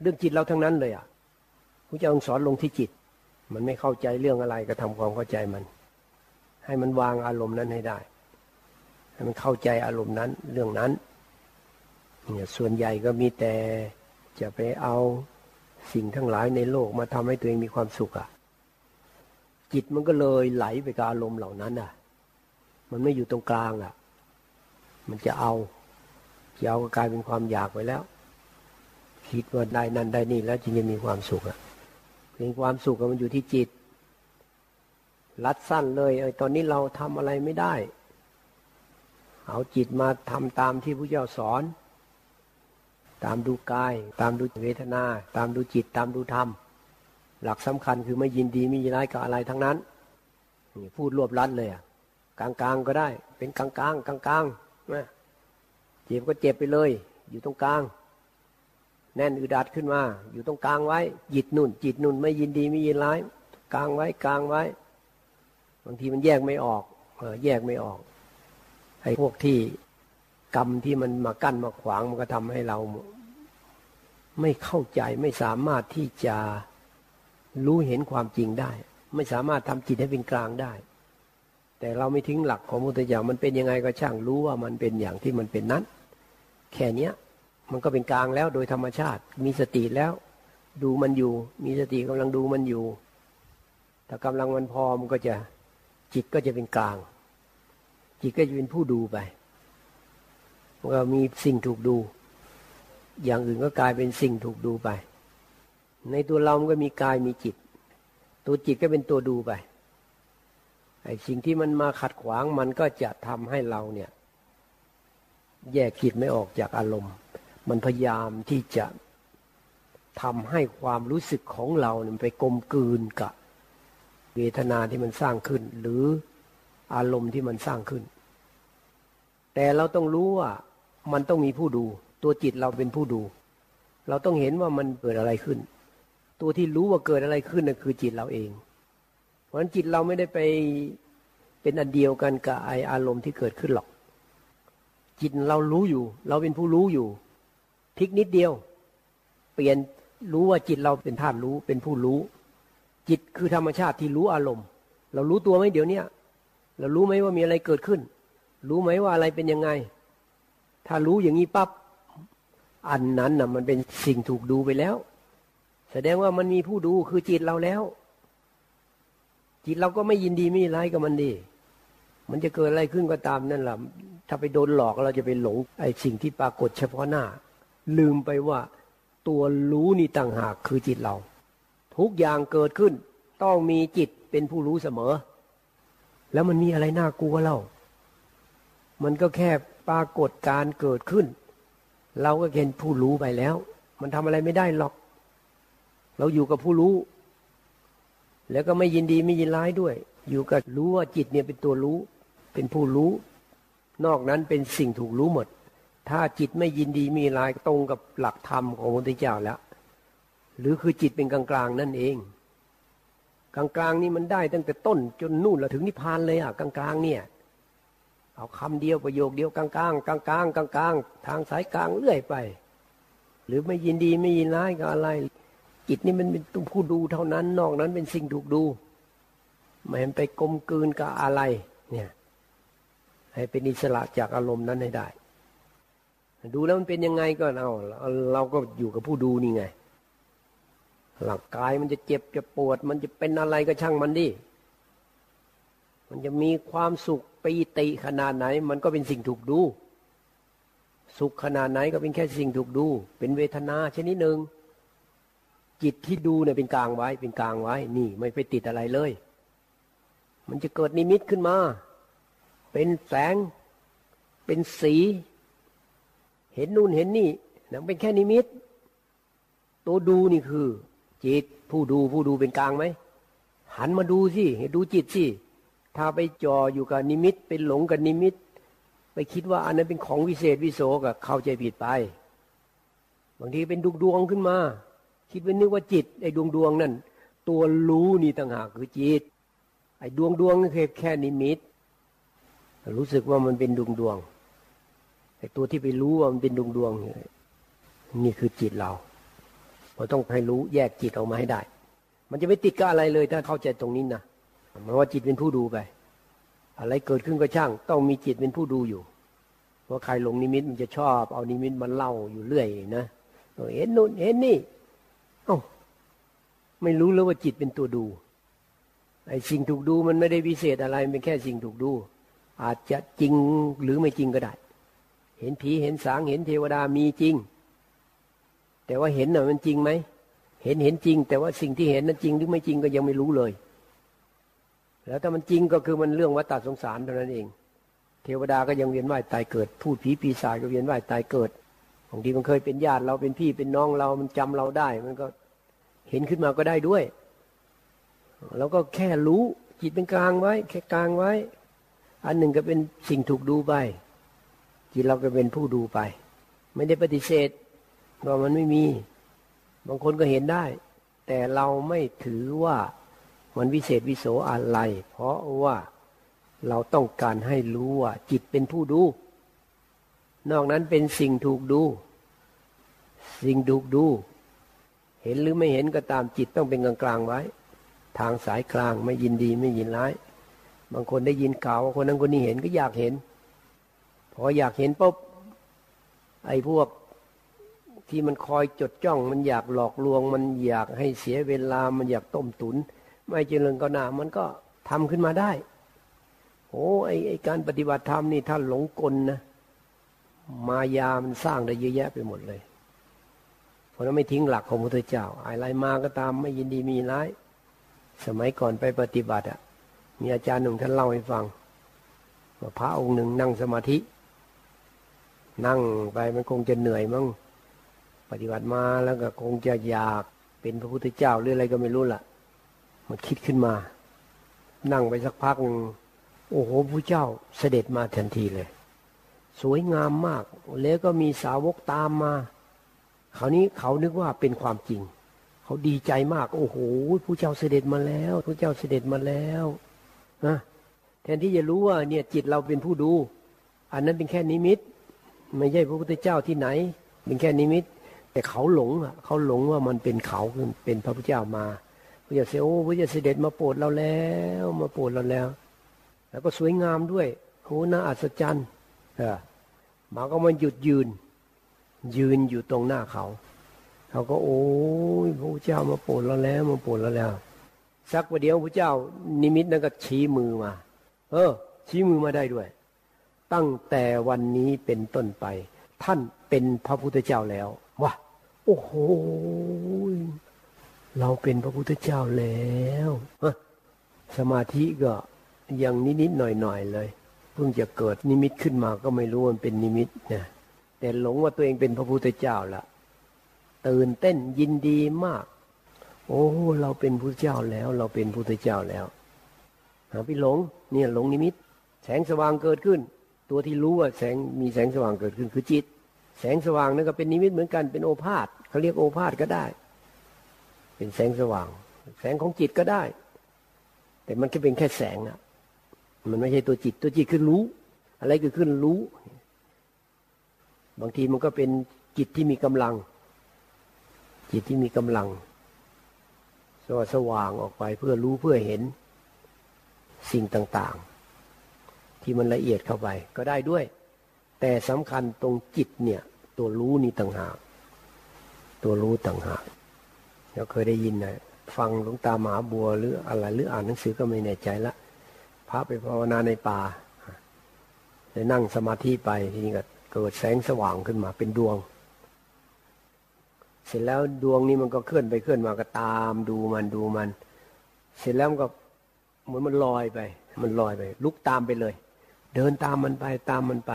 เรื่องจิตเราทั้งนั้นเลยอะพระเจ้าสอนลงที่จิต มันไม่เข้าใจเรื่องอะไรก็ทำความเข้าใจมัน ให้มันวางอารมณ์นั้นให้ได้ ให้มันเข้าใจอารมณ์นั้น เรื่องนั้นเนี่ยส่วนใหญ่ก็มีแต่ จะไปเอาสิ่งทั้งหลายในโลกมาทำให้ตัวเองมีความสุขอะ จิตมันก็เลยไหลไปกับอารมณ์เหล่านั้นอะ มันไม่อยู่ตรงกลางอะ มันจะเอาจะเอาก็กลายเป็นความอยากไปแล้ว คิดว่าได้นั่นได้นี่แล้วจึงจะมีความสุขอะเพียงความสุขมันอยู่ที่จิต รัดสั้นเลยเออตอนนี้เราทำอะไรไม่ได้ เอาจิตมาทำตามที่พระเจ้าสอน ตามดูกาย ตามดูเวทนา ตามดูจิตตามดูธรรม หลักสำคัญคือไม่ยินดีไม่ยินร้ายกับอะไรทั้งนั้นพูดรวบรัดเลยอะกลางๆก็ได้ เป็นกลางๆกลางๆนะเจ็บก็เจ็บไปเลย อยู่ตรงกลาง แน่นอึดอัดขึ้นมา อยู่ตรงกลางไว้ จิตนุ่น จิตนุ่นไม่ยินดีไม่ยินร้าย กลางไว้กลางไว้ บางทีมันแยกไม่ออกเออแยกไม่ออกไอ้พวกที่ กรรมที่มันมากั้นมาขวางมันก็ทำให้เรา ไม่เข้าใจไม่สามารถที่จะรู้เห็นความจริงได้ ไม่สามารถทำจิตให้เป็นกลางได้ แต่เราไม่ทิ้งหลักของมุตยามันเป็นยังไงก็ช่างรู้ว่ามันเป็นอย่างที่มันเป็นนั้น แค่เนี้ยมันก็เป็นกลางแล้วโดยธรรมชาติ มีสติแล้ว ดูมันอยู่ มีสติกำลังดูมันอยู่ ถ้ากำลังมันพอมันก็จะจิตก็จะเป็นกลาง จิตก็จะเป็นผู้ดูไป ก็มีสิ่งถูกดู อย่างอื่นก็กลายเป็นสิ่งถูกดูไป ในตัวเรามันก็มีกายมีจิต ตัวจิตก็เป็นตัวดูไปไอ้สิ่งที่มันมาขัดขวางมันก็จะทำให้เราเนี่ย แยกจิตไม่ออกจากอารมณ์ มันพยายามที่จะทำให้ความรู้สึกของเราเนี่ยไปกลมกลืนกับเวทนาที่มันสร้างขึ้น หรืออารมณ์ที่มันสร้างขึ้น แต่เราต้องรู้ว่า มันต้องมีผู้ดู ตัวจิตเราเป็นผู้ดู เราต้องเห็นว่ามันเกิดอะไรขึ้น ตัวที่รู้ว่าเกิดอะไรขึ้นนั่นคือจิตเราเอง เพราะฉะนั้นจิตเราไม่ได้ไปเป็นอันเดียวกันกับไออารมณ์ที่เกิดขึ้นหรอก จิตเรารู้อยู่ เราเป็นผู้รู้อยู่พลิกนิดเดียว เปลี่ยนรู้ว่าจิตเราเป็นธาตุรู้เป็นผู้รู้ จิตคือธรรมชาติที่รู้อารมณ์ เรารู้ตัวไหมเดี๋ยวนี้เรารู้ไหมว่ามีอะไรเกิดขึ้น รู้ไหมว่าอะไรเป็นยังไง ถ้ารู้อย่างนี้ปั๊บอันนั้นน่ะ มันเป็นสิ่งถูกดูไปแล้ว แสดงว่ามันมีผู้ดูคือจิตเราแล้ว จิตเราก็ไม่ยินดีไม่ร้ายกับมันดี มันจะเกิดอะไรขึ้นก็ตามนั่นแหละถ้าไปโดนหลอกเราจะไปหลงไอ้สิ่งที่ปรากฏเฉพาะหน้า ลืมไปว่า ตัวรู้นี่ต่างหากคือจิตเรา ทุกอย่างเกิดขึ้น ต้องมีจิตเป็นผู้รู้เสมอ แล้วมันมีอะไรน่ากลัวเล่ามันก็แค่ ปรากฏการเกิดขึ้น เราก็เป็นผู้รู้ไปแล้ว มันทำอะไรไม่ได้หรอก เราอยู่กับผู้รู้ แล้วก็ไม่ยินดีไม่ยินร้ายด้วย อยู่กับรู้ว่าจิตเนี่ยเป็นตัวรู้ เป็นผู้รู้ นอกนั้นเป็นสิ่งถูกรู้หมด ถ้าจิตไม่ยินดีมีร้ายตรงกับหลักธรรมของพระพุทธเจ้าแล้ว หรือคือจิตเป็นกลางๆนั่นเองกลางๆนี่มันได้ตั้งแต่ต้นจนนู่นเราถึงนิพพานเลยอะกลางๆเนี่ย เอาคำเดียวประโยคเดียวกลางๆกลางๆกลางๆทางสายกลางเรื่อยไป หรือไม่ยินดีไม่ยินร้ายกับอะไร จิตนี่มันเป็นตุ้ผู้ดูเท่านั้น นอกนั้นเป็นสิ่งถูกดูไม่เห็นไปกลมกลืนกับอะไร เนี่ย ให้เป็นอิสระจากอารมณ์นั้นให้ได้ ดูแล้วมันเป็นยังไงก็เอาเราก็อยู่กับผู้ดูนี่ไงร่างกายมันจะเจ็บจะปวด มันจะเป็นอะไรก็ช่างมันดิมันจะมีความสุข ปีติขนาดไหน มันก็เป็นสิ่งถูกดู สุขขนาดไหนก็เป็นแค่สิ่งถูกดู เป็นเวทนาชนิดหนึ่งจิตที่ดูเนี่ยเป็นกลางไว้เป็นกลางไว้ นี่ไม่ไปติดอะไรเลย มันจะเกิดนิมิตขึ้นมา เป็นแสง เป็นสี เห็นนู่นเห็นนี่นั่นเป็นแค่นิมิต ตัวดูนี่คือ จิตผู้ดูผู้ดูเป็นกลางไหมหันมาดูสิดูจิตสิ ถ้าไปจ่ออยู่กับนิมิตเป็นหลงกับนิมิต ไปคิดว่าอันนั้นเป็นของวิเศษวิโสกับเข้าใจผิดไป บางทีเป็นดวงดวงขึ้นมา คิดว่านึกว่าจิตไอ้ดวงดวงนั่นตัวรู้นี่ต่างหากคือจิต ไอ้ดวงดวงนั่นแค่แค่นิมิต รู้สึกว่ามันเป็นดวงดวงไอ้ตัวที่ไปรู้ว่ามันเป็นดวงดวงนี่คือจิตเราเราต้องให้รู้แยกจิตออกมาให้ได้ มันจะไม่ติดกับอะไรเลยถ้าเข้าใจตรงนี้นะ มายว่าจิตเป็นผู้ดูไป อะไรเกิดขึ้นก็ช่าง ต้องมีจิตเป็นผู้ดูอยู่เพราะใครลงนิมิตมันจะชอบ เอานิมิตมันเล่าอยู่เรื่อยนะเห็นนู่นเห็นนี่ เอ้าไม่รู้เลยว่าจิตเป็นตัวดูไอ้สิ่งถูกดูมันไม่ได้พิเศษอะไรเป็นแค่สิ่งถูกดู อาจจะจริงหรือไม่จริงก็ได้ เห็นผีเห็นสางเห็นเทวดามีจริง แต่ว่าเห็นน่ะมันจริงไหมเห็นเห็นจริง แต่ว่าสิ่งที่เห็นนั้นจริงหรือไม่จริงก็ยังไม่รู้เลย แล้วถ้ามันจริงก็คือมันเรื่องวัฏสงสารเท่านั้นเอง เทวดาก็ยังเวียนว่ายตายเกิด พูดผีปีศาจก็เวียนว่ายตายเกิดบางทีมันเคยเป็นญาติเราเป็นพี่เป็นน้องเรา มันจำเราได้ มันก็เห็นขึ้นมาก็ได้ด้วย แล้วก็แค่รู้จิตเป็นกลางไว้ แค่กลางไว้ อันหนึ่งก็เป็นสิ่งถูกดูไป จิตเราก็เป็นผู้ดูไป ไม่ได้ปฏิเสธว่ามันไม่มี บางคนก็เห็นได้ แต่เราไม่ถือว่า มันวิเศษวิโสอะไร เพราะว่าเราต้องการให้รู้ว่าจิตเป็นผู้ดู นอกนั้นเป็นสิ่งถูกดู สิ่งถูกดู เห็นหรือไม่เห็นก็ตามจิตต้องเป็นกลางกลางไว้ ทางสายกลางไม่ยินดีไม่ยินร้าย บางคนได้ยินข่าวว่าคนนั้นคนนี้เห็นก็อยากเห็น พออยากเห็นปุ๊บไอ้พวกที่มันคอยจดจ้อง มันอยากหลอกลวง มันอยากให้เสียเวลา มันอยากต้มตุน ไม่เจริญก็นามันก็ทำขึ้นมาได้โอ้ไอไอการปฏิบัติธรรมนี่ถ้าหลงกลนะ มายามันสร้างได้เยอะแยะไปหมดเลย เพราะนั้นไม่ทิ้งหลักของพระพุทธเจ้าอะไรมาก็ตามไม่ยินดีมีร้าย สมัยก่อนไปปฏิบัติอะ มีอาจารย์หนุ่มท่านเล่าให้ฟังว่าพระองค์หนึ่งนั่งสมาธิ นั่งไปมันคงจะเหนื่อยมั้งปฏิบัติมาแล้วก็คงจะอยากเป็นพระพุทธเจ้าหรืออะไรก็ไม่รู้ล่ะ มันคิดขึ้นมา นั่งไปสักพักโอ้โหพระเจ้าเสด็จมาทันทีเลย สวยงามมาก แล้วก็มีสาวกตามมาคราวนี้เขานึกว่าเป็นความจริง เขาดีใจมาก โอ้โหพระเจ้าเสด็จมาแล้วพระเจ้าเสด็จมาแล้วนะแทนที่จะรู้ว่าเนี่ยจิตเราเป็นผู้ดู อันนั้นเป็นแค่นิมิต ไม่ใช่พระพุทธเจ้าที่ไหน เป็นแค่นิมิต แต่เขาหลงอะเขาหลงว่ามันเป็นเขาเป็นพระพุทธเจ้ามา พระเจ้าเสโอ้พระเจ้าเสด็จมาโปรดเราแล้วมาโปรดเราแล้ว แล้วก็สวยงามด้วยโอ้น่าอัศจรรย์เออมาก็มันหยุดยืน ยืนอยู่ตรงหน้าเขา เขาก็โอ้ยพระเจ้ามาโปรดเราแล้วมาโปรดเราแล้ว สักประเดี๋ยวพระเจ้า นิมิตนั่นก็ชี้มือมา เออ ชี้มือมาได้ด้วย ตั้งแต่วันนี้เป็นต้นไป ท่านเป็นพระพุทธเจ้าแล้ววะโอ้โห เราเป็นพระพุทธเจ้าแล้วสมาธิก็ยังนิดๆหน่อยๆเลยเพิ่งจะเกิดนิมิตขึ้นมาก็ไม่รู้มันเป็นนิมิตนะแต่หลงว่าตัวเองเป็นพระพุทธเจ้าละตื่นเต้นยินดีมาก โอ้เราเป็นพระเจ้าแล้ว เราเป็นพุทธเจ้าแล้วหาพี่หลงเนี่ยหลงนิมิต แสงสว่างเกิดขึ้น ตัวที่รู้ว่าแสงมีแสงสว่างเกิดขึ้นคือจิต แสงสว่างนั่นก็เป็นนิมิตเหมือนกันเป็นโอภาษเขาเรียกโอภาษก็ได้ เป็นแสงสว่าง แสงของจิตก็ได้ แต่มันแค่เป็นแค่แสงอะมันไม่ใช่ตัวจิตตัวจิตคือรู้ อะไรคือขึ้นรู้ บางทีมันก็เป็นจิตที่มีกำลัง จิตที่มีกำลังสว่างสว่างออกไปเพื่อรู้เพื่อเห็นสิ่งต่าง ๆ ที่มันละเอียดเข้าไป ก็ได้ด้วย แต่สำคัญตรงจิตเนี่ย ตัวรู้นี่ต่างหาก ตัวรู้ต่างหาก เราเคยได้ยินนะฟังหลวงตาหมาบัวหรืออะไรหรืออ่านหนังสือก็ไม่แน่ใจละพระไปภาวนาในป่าได้นั่งสมาธิไปทีนี้ก็เกิดแสงสว่างขึ้นมาเป็นดวง เสร็จแล้วดวงนี้มันก็เคลื่อนไปเคลื่อนมาก็ตามดูมันดูมัน เสร็จแล้วมันก็เหมือนมันลอยไป มันลอยไป ลุกตามไปเลย เดินตามมันไปตามมันไป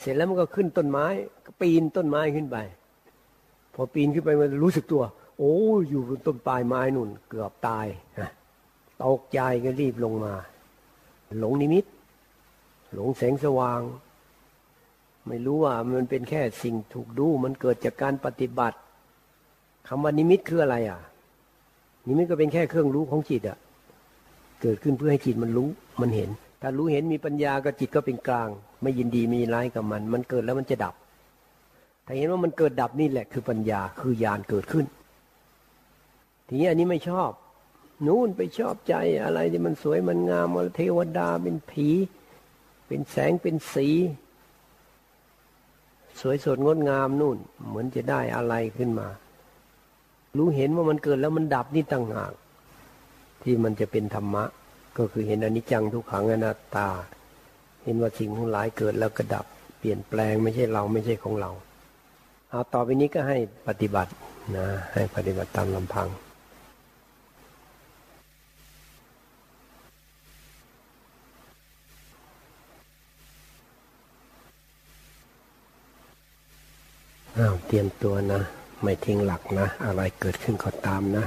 เสร็จแล้วมันก็ขึ้นต้นไม้ก็ปีนต้นไม้ขึ้นไป พอปีนขึ้นไปมันรู้สึกตัว โอ้อยู่บนต้นปลายไม้นุ่น เกือบตายตกใจก็รีบลงมา หลงนิมิต หลงแสงสว่าง ไม่รู้ว่ามันเป็นแค่สิ่งถูกดูมันเกิดจากการปฏิบัติคำว่านิมิตคืออะไรอะ นิมิตก็เป็นแค่เครื่องรู้ของจิตอะ เกิดขึ้นเพื่อให้จิตมันรู้มันเห็น ถ้ารู้เห็นมีปัญญาก็จิตก็เป็นกลาง ไม่ยินดีมีร้ายกับมัน มันเกิดแล้วมันจะดับ ถ้าเห็นว่ามันเกิดดับนี่แหละคือปัญญาคือญาณเกิดขึ้น ทีนี้อันนี้ไม่ชอบ นู่นไปชอบใจอะไรที่มันสวยมันงามเทวดาเป็นผี เป็นแสงเป็นสี สวยสดงดงามนู่น เหมือนจะได้อะไรขึ้นมา รู้เห็นว่ามันเกิดแล้วมันดับนี่ต่างหาก ที่มันจะเป็นธรรมะ ก็คือเห็นอนิจจังทุกขังอนัตตา เห็นว่าสิ่งทั้งหลายเกิดแล้วก็ดับ เปลี่ยนแปลงไม่ใช่เราไม่ใช่ของเราเอาต่อไปนี้ก็ให้ปฏิบัตินะให้ปฏิบัติตามลำพัง อ้าวเตรียมตัวนะ ไม่ทิ้งหลักนะ อะไรเกิดขึ้นก็ตามนะ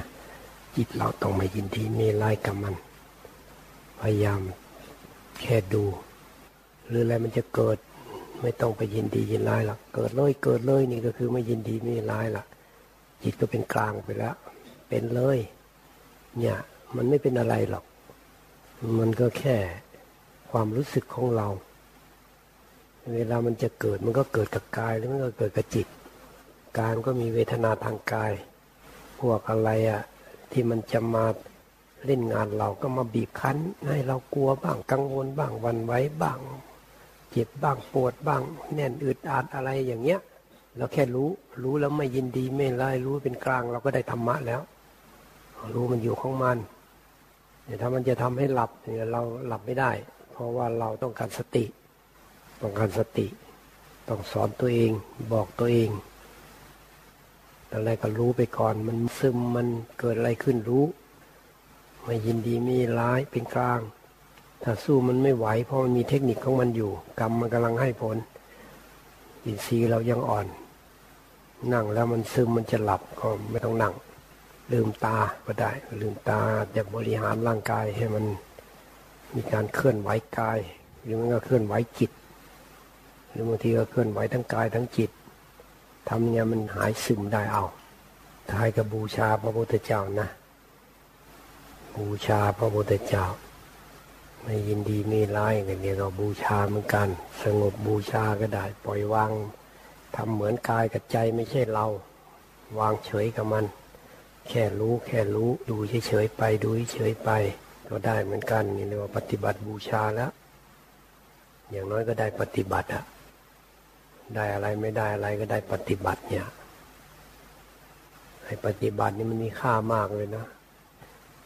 จิตเราต้องไม่ยินดีมีไล่กับมัน พยายามแค่ดู หรืออะไรมันจะเกิด ไม่ต้องไปยินดียินร้ายหรอกเกิดเลยเกิดเลยนี่ก็คือไม่ยินดีไม่ร้ายละจิตก็เป็นกลางไปแล้ว เป็นเลย เนี่ย มันไม่เป็นอะไรหรอก มันก็แค่ความรู้สึกของเรา เวลามันจะเกิดมันก็เกิดกับกายหรือมันก็เกิดกับจิต กายมันก็มีเวทนาทางกาย พวกอะไรอะที่มันจะมาเล่นงานเราก็มาบีบคั้นให้เรากลัวบ้างกังวลบ้างวันไว้บ้าง เจ็บบ้างปวดบ้าง แน่นอึดอัดอะไรอย่างเงี้ย เราแค่รู้รู้แล้วไม่ยินดีไม่ไล่รู้เป็นกลางเราก็ได้ธรรมะแล้ว รู้มันอยู่ของมันแต่ถ้ามันจะทำให้หลับเนี่ยเราหลับไม่ได้ เพราะว่าเราต้องการสติ ต้องการสติ ต้องสอนตัวเองบอกตัวเอง อะไรก็รู้ไปก่อน มันซึมมันเกิดอะไรขึ้นรู้ ไม่ยินดีไม่ร้ายเป็นกลาง ถ้าสู้มันไม่ไหว เพราะมันมีเทคนิคของมันอยู่ กรรมมันกำลังให้ผล อินทรีย์เรายังอ่อน นั่งแล้วมันซึมมันจะหลับก็ไม่ต้องนั่ง ลืมตาก็ได้ ลืมตาจะบริหารร่างกายให้มันมีการเคลื่อนไหวกาย หรือมันก็เคลื่อนไหวจิต หรือบางทีก็เคลื่อนไหวทั้งกายทั้งจิต ทำเนี่ยมันหายซึมได้เอาท้ายกับบูชาพระพุทธเจ้านะ บูชาพระพุทธเจ้า ไม่ยินดีไม่ร้ายกันเนี่ยเราบูชาเหมือนกัน สงบบูชาก็ได้ปล่อยวางทำเหมือนกายกับใจไม่ใช่เรา วางเฉยกับมัน แค่รู้แค่รู้ดูเฉยๆไปดูเฉยๆไป ก็ได้เหมือนกันนี่เรียกว่าปฏิบัติบูชาแล้ว อย่างน้อยก็ได้ปฏิบัติอะ ได้อะไรไม่ได้อะไรก็ได้ปฏิบัติเนี่ยให้ปฏิบัตินี่มันมีค่ามากเลยนะ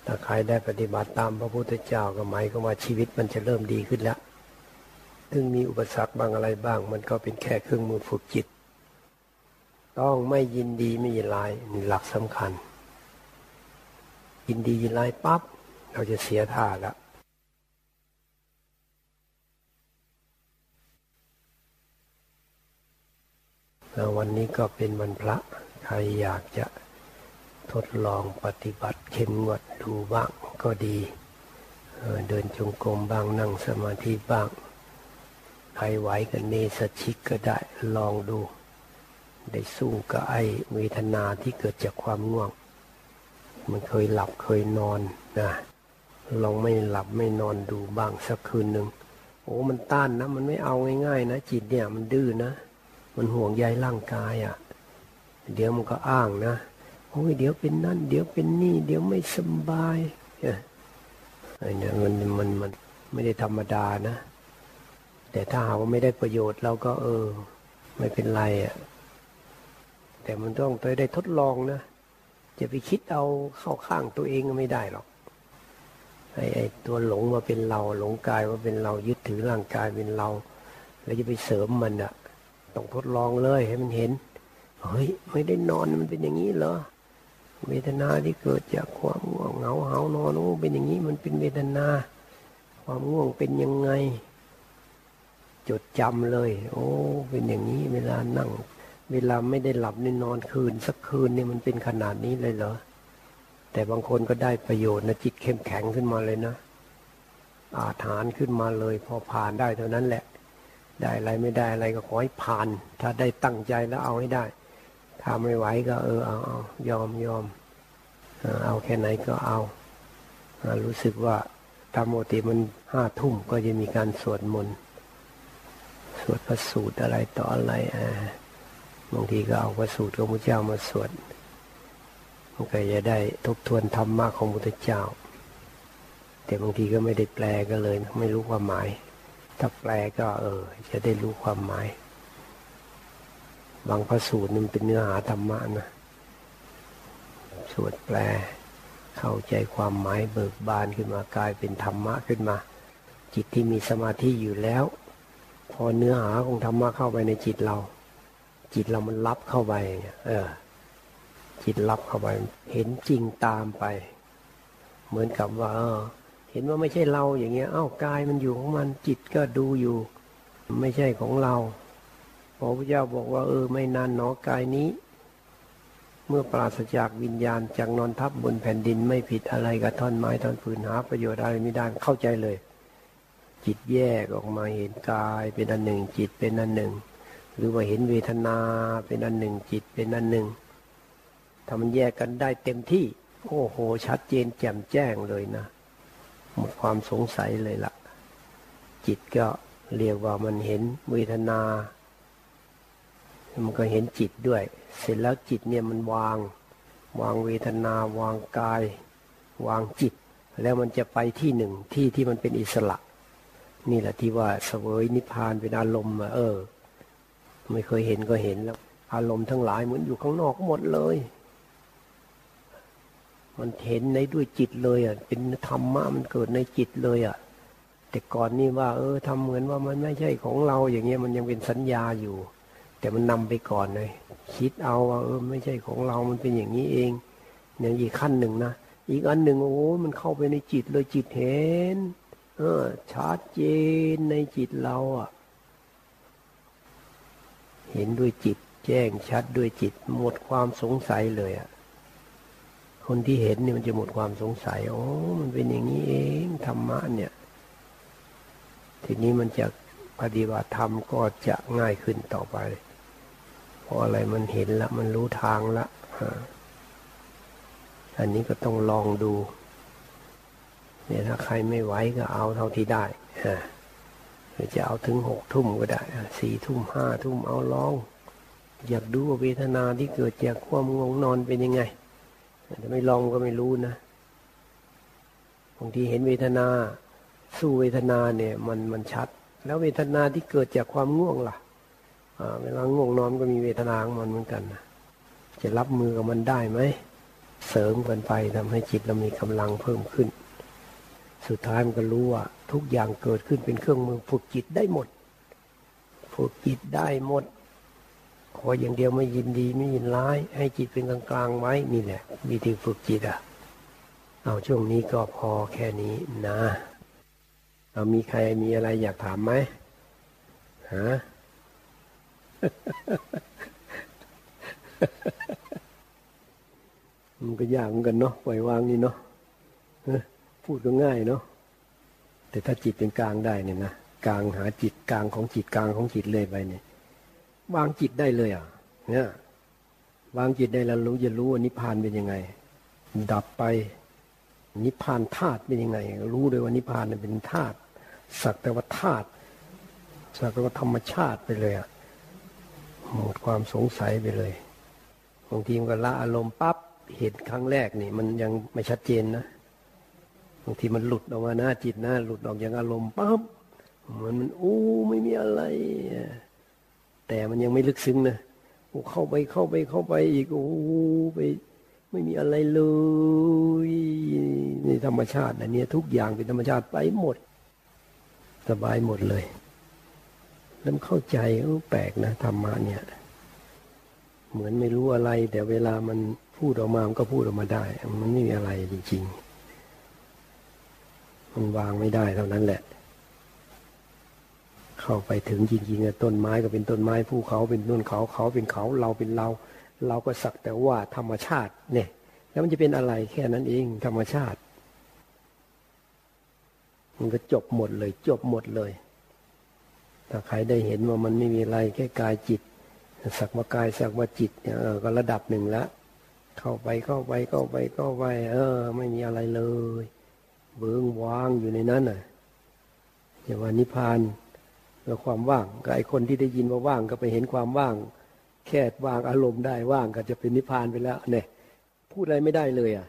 ถ้าใครได้ปฏิบัติตามพระพุทธเจ้าก็หมายก็ว่าชีวิตมันจะเริ่มดีขึ้นแล้วถึงมีอุปสรรคบางอะไรบ้าง มันก็เป็นแค่เครื่องมือฝึกจิต ต้องไม่ยินดีไม่ยินร้ายนี่หลักสำคัญ ยินดียินร้ายปั๊บเราจะเสียท่าแล้ว วันนี้ก็เป็นวันพระ ใครอยากจะทดลองปฏิบัติเข้มงวดดูบ้างก็ดี เดินจงกรมบ้างนั่งสมาธิบ้าง ใครไหวกันเนสชิกก็ได้ลองดู ได้สู้กับไอเวทนาที่เกิดจากความง่วง มันเคยหลับเคยนอนนะลองไม่หลับไม่นอนดูบ้างสักคืนหนึ่งโอ้มันต้านนะ มันไม่เอาง่ายๆนะ จิตเนี่ยมันดื้อนะ มันห่วงใยร่างกายอะ่ะ เดี๋ยวมันก็อ้างนะโอ้ยเดี๋ยวเป็นนั่น เดี๋ยวเป็นนี่ เดี๋ยวไม่สบายอ้เนี่ยมันมันมันไม่ได้ธรรมดานะ แต่ถ้าหาว่าไม่ได้ประโยชน์เราก็เออ ไม่เป็นไรอะ่ะแต่มันต้องไปได้ทดลองนะ จะไปคิดเอาเข้าข้างตัวเองก็ไม่ได้หรอกไอ้ไอ้ตัวหลงมาเป็นเรา หลงกายว่าเป็นเรายึดถือร่างกายเป็นเรา แล้วจะไปเสริมมันอะ่ะ ต้องทดลองเลยให้มันเห็น เฮ้ย ไม่ได้นอนมันเป็นอย่างนี้เหรอ เวทนาที่เกิดจากความง่วงเหงาเหานอนโอ้เป็นอย่างนี้มันเป็นเวทนา ความง่วงเป็นยังไง จดจำเลย โอ้ เป็นอย่างนี้เวลานั่ง เวลาไม่ได้หลับในนอนคืน สักคืนเนี่ยมันเป็นขนาดนี้เลยเหรอ แต่บางคนก็ได้ประโยชน์นะจิตเข้มแข็งขึ้นมาเลยนะอาถานขึ้นมาเลย พอผ่านได้เท่านั้นแหละ ได้อะไรไม่ได้อะไรก็ขอให้ผ่าน ถ้าได้ตั้งใจแล้วเอาให้ได้ ถ้าไม่ไหวก็เออเอาเอายอมยอมเอาแค่ไหนก็เอา รู้สึกว่าตามโมติมันห้าทุ่มก็จะมีการสวดมนต์สวดพระสูตรอะไรต่ออะไรบางทีก็เอาพระสูตรของพระเจ้ามาสวดมันก็จะได้ทบทวนธรรมะของพระเจ้า แต่บางทีก็ไม่ได้แปลก็เลย ไม่รู้ความหมาย ถ้าแปลก็เออ จะได้รู้ความหมาย บางพระสูตรนี่เป็นเนื้อหาธรรมะนะสวดแปล เข้าใจความหมายเบิกบานขึ้นมากลายเป็นธรรมะขึ้นมา จิตที่มีสมาธิอยู่แล้ว พอเนื้อหาของธรรมะเข้าไปในจิตเรา จิตเรามันรับเข้าไปเออ จิตรับเข้าไป เห็นจริงตามไป เหมือนกับว่า เห็นว่าไม่ใช่เราอย่างเงี้ย เอ้ากายมันอยู่ของมันจิตก็ดูอยู่ ไม่ใช่ของเราพระพุทธเจ้าบอกว่า เออ ไม่นานหนอกายนี้ เมื่อปราศจากวิญญาณจากนอนทับบนแผ่นดินไม่ผิดอะไรกับท่อนไม้ท่อนฟืนหาประโยชน์อะไรไม่ได้เข้าใจเลย จิตแยกออกมาเห็นกายเป็นอันหนึ่ง จิตเป็นอันหนึ่ง หรือว่าเห็นเวทนาเป็นอันหนึ่ง จิตเป็นอันหนึ่งถ้ามันแยกกันได้เต็มที่ โอ้โห ชัดเจนแจ่มแจ้งเลยนะ หมดความสงสัยเลยละ่ะ จิตก็เรียกว่ามันเห็นเวทนา มันก็เห็นจิตด้วย เสร็จแล้วจิตเนี่ยมันวาง วางเวทนา วางกาย วางจิต แล้วมันจะไปที่หนึ่งที่ที่มันเป็นอิสระ นี่แหละที่ว่าเสวยนิพพานเป็นอารมณ์เออ ไม่เคยเห็นก็เห็นแล้ว อารมณ์ทั้งหลายเหมือนอยู่ข้างนอกหมดเลย มันเห็นในด้วยจิตเลยอะเป็นธรรมะมันเกิดในจิตเลยอะ แต่ก่อนนี่ว่า เออทำเหมือนว่ามันไม่ใช่ของเราอย่างเงี้ยมันยังเป็นสัญญาอยู่ แต่มันนำไปก่อนเลยคิดเอาว่าเออไม่ใช่ของเรา มันเป็นอย่างนี้เองอย่างอีกขั้นหนึ่งนะอีกอันหนึ่งโอ้มันเข้าไปในจิตเลยจิตเห็น เออชัดเจนในจิตเราอะ เห็นด้วยจิต แจ้งชัดด้วยจิตหมดความสงสัยเลยอะ คนที่เห็นนี่มันจะหมดความสงสัยโอ้มันเป็นอย่างนี้เองธรรมะเนี่ย ทีนี้มันจะปฏิบัติธรรมก็จะง่ายขึ้นต่อไปเพราะอะไรมันเห็นแล้วมันรู้ทางละอันนี้ก็ต้องลองดูเนี่ยถ้าใครไม่ไหวก็เอาเท่าที่ได้หรือจะเอาถึงหกทุ่มก็ได้สี่ทุ่มห้าทุ่มเอาลอง อยากดูว่าเวทนาที่เกิดจากความงงนอนเป็นยังไง แต่ไม่ลองก็ไม่รู้นะบางทีเห็นเวทนา สู้เวทนาเนี่ยมันมันชัด แล้วเวทนาที่เกิดจากความง่วงล่ะเวลาง่วงนอนก็มีเวทนาของมันเหมือนกันนะจะรับมือกับมันได้ไหมเสริมกันไปทำให้จิตเรามีกำลังเพิ่มขึ้น สุดท้ายมันก็รู้ว่าทุกอย่างเกิดขึ้นเป็นเครื่องมือฝึกจิตได้หมดฝึกจิตได้หมด ขออย่างเดียวไม่ยินดีไม่ยินร้าย ให้จิตเป็นกลางกลางไว้นี่แหละ วิธีฝึกจิตอะ เอาช่วงนี้ก็พอแค่นี้นะเอามีใครมีอะไรอยากถามไหมฮะมันก็ยากเหมือนกันเนาะปล่อยวางนี่เนาะพูดก็ง่ายเนาะแต่ถ้าจิตเป็นกลางได้เนี่ยนะกลางหาจิตกลางของจิตกลางของจิตเลยไปเนี่ย วางจิตได้เลยอะ เนี่ยวางจิตได้แล้วรู้จะรู้ว่านิพพานเป็นยังไง ดับไปนิพพานธาตุเป็นยังไง รู้เลยว่านิพพานเป็นธาตุสักแต่ว่าธาตุสักแต่ว่าธรรมชาติไปเลยอะหมดความสงสัยไปเลยบางทีมันก็ละอารมณ์ปั๊บเห็นครั้งแรกนี่ มันยังไม่ชัดเจนนะบางทีมันหลุดออกมาหน้าจิตหน้าหลุดออกอย่างอารมณ์ปั๊บมันมันโอ้ไม่มีอะไร แต่มันยังไม่ลึกซึ้งนะโอ้เข้าไปเข้าไปเข้าไปอีกโอ้ไป ไม่มีอะไรเลยในธรรมชาติอันนี้ทุกอย่างเป็นธรรมชาติไปหมด สบายหมดเลยแล้วเข้าใจแปลกนะธรรมะเนี่ย เหมือนไม่รู้อะไร แต่เวลามันพูดออกมามันก็พูดออกมาได้ มันไม่มีอะไรจริงๆมันวางไม่ได้เท่านั้นแหละ เข้าไปถึงจริงๆต้นไม้ก็เป็นต้นไม้ภูเขาเป็นต้นเขาเขาเป็นเขาเราเป็นเรา เราก็สักแต่ว่าธรรมชาติเนี่ย แล้วมันจะเป็นอะไรแค่นั้นเองธรรมชาติ มันก็จบหมดเลย จบหมดเลย ถ้าใครได้เห็นว่ามันไม่มีอะไรแค่กายจิต สักว่ากายสักว่าจิตเนี่ยก็ระดับหนึ่งล้วเข้าไปเข้าไปเข้าไปเข้าไป เออ ไม่มีอะไรเลย เบื้องว่างอยู่ในนั้นน่ะอย่าว่านิพพาน แล้วความว่างก็ไอคนที่ได้ยินว่าว่างก็ไปเห็นความว่าง แค่ว่างอารมณ์ได้ว่างก็จะเป็นนิพพานไปแล้วเนี่ยพูดอะไรไม่ได้เลยอะ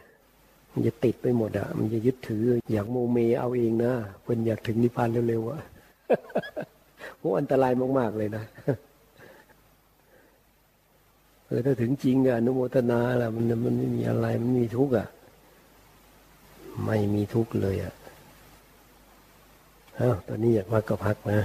มันจะติดไปหมดอะ มันจะยึดถือ อยากโมเมเอาเองนะเพิ่นอยากถึงนิพพานเร็วๆอะโหอันตรายมากๆเลยนะเออถ้าถึงจริงอะอนุโมทนาละมันมันไม่มีอะไรมันมีทุกข์อะไม่มีทุกข์เลยอะอ้าวตอนนี้อยากพักก็พักนะ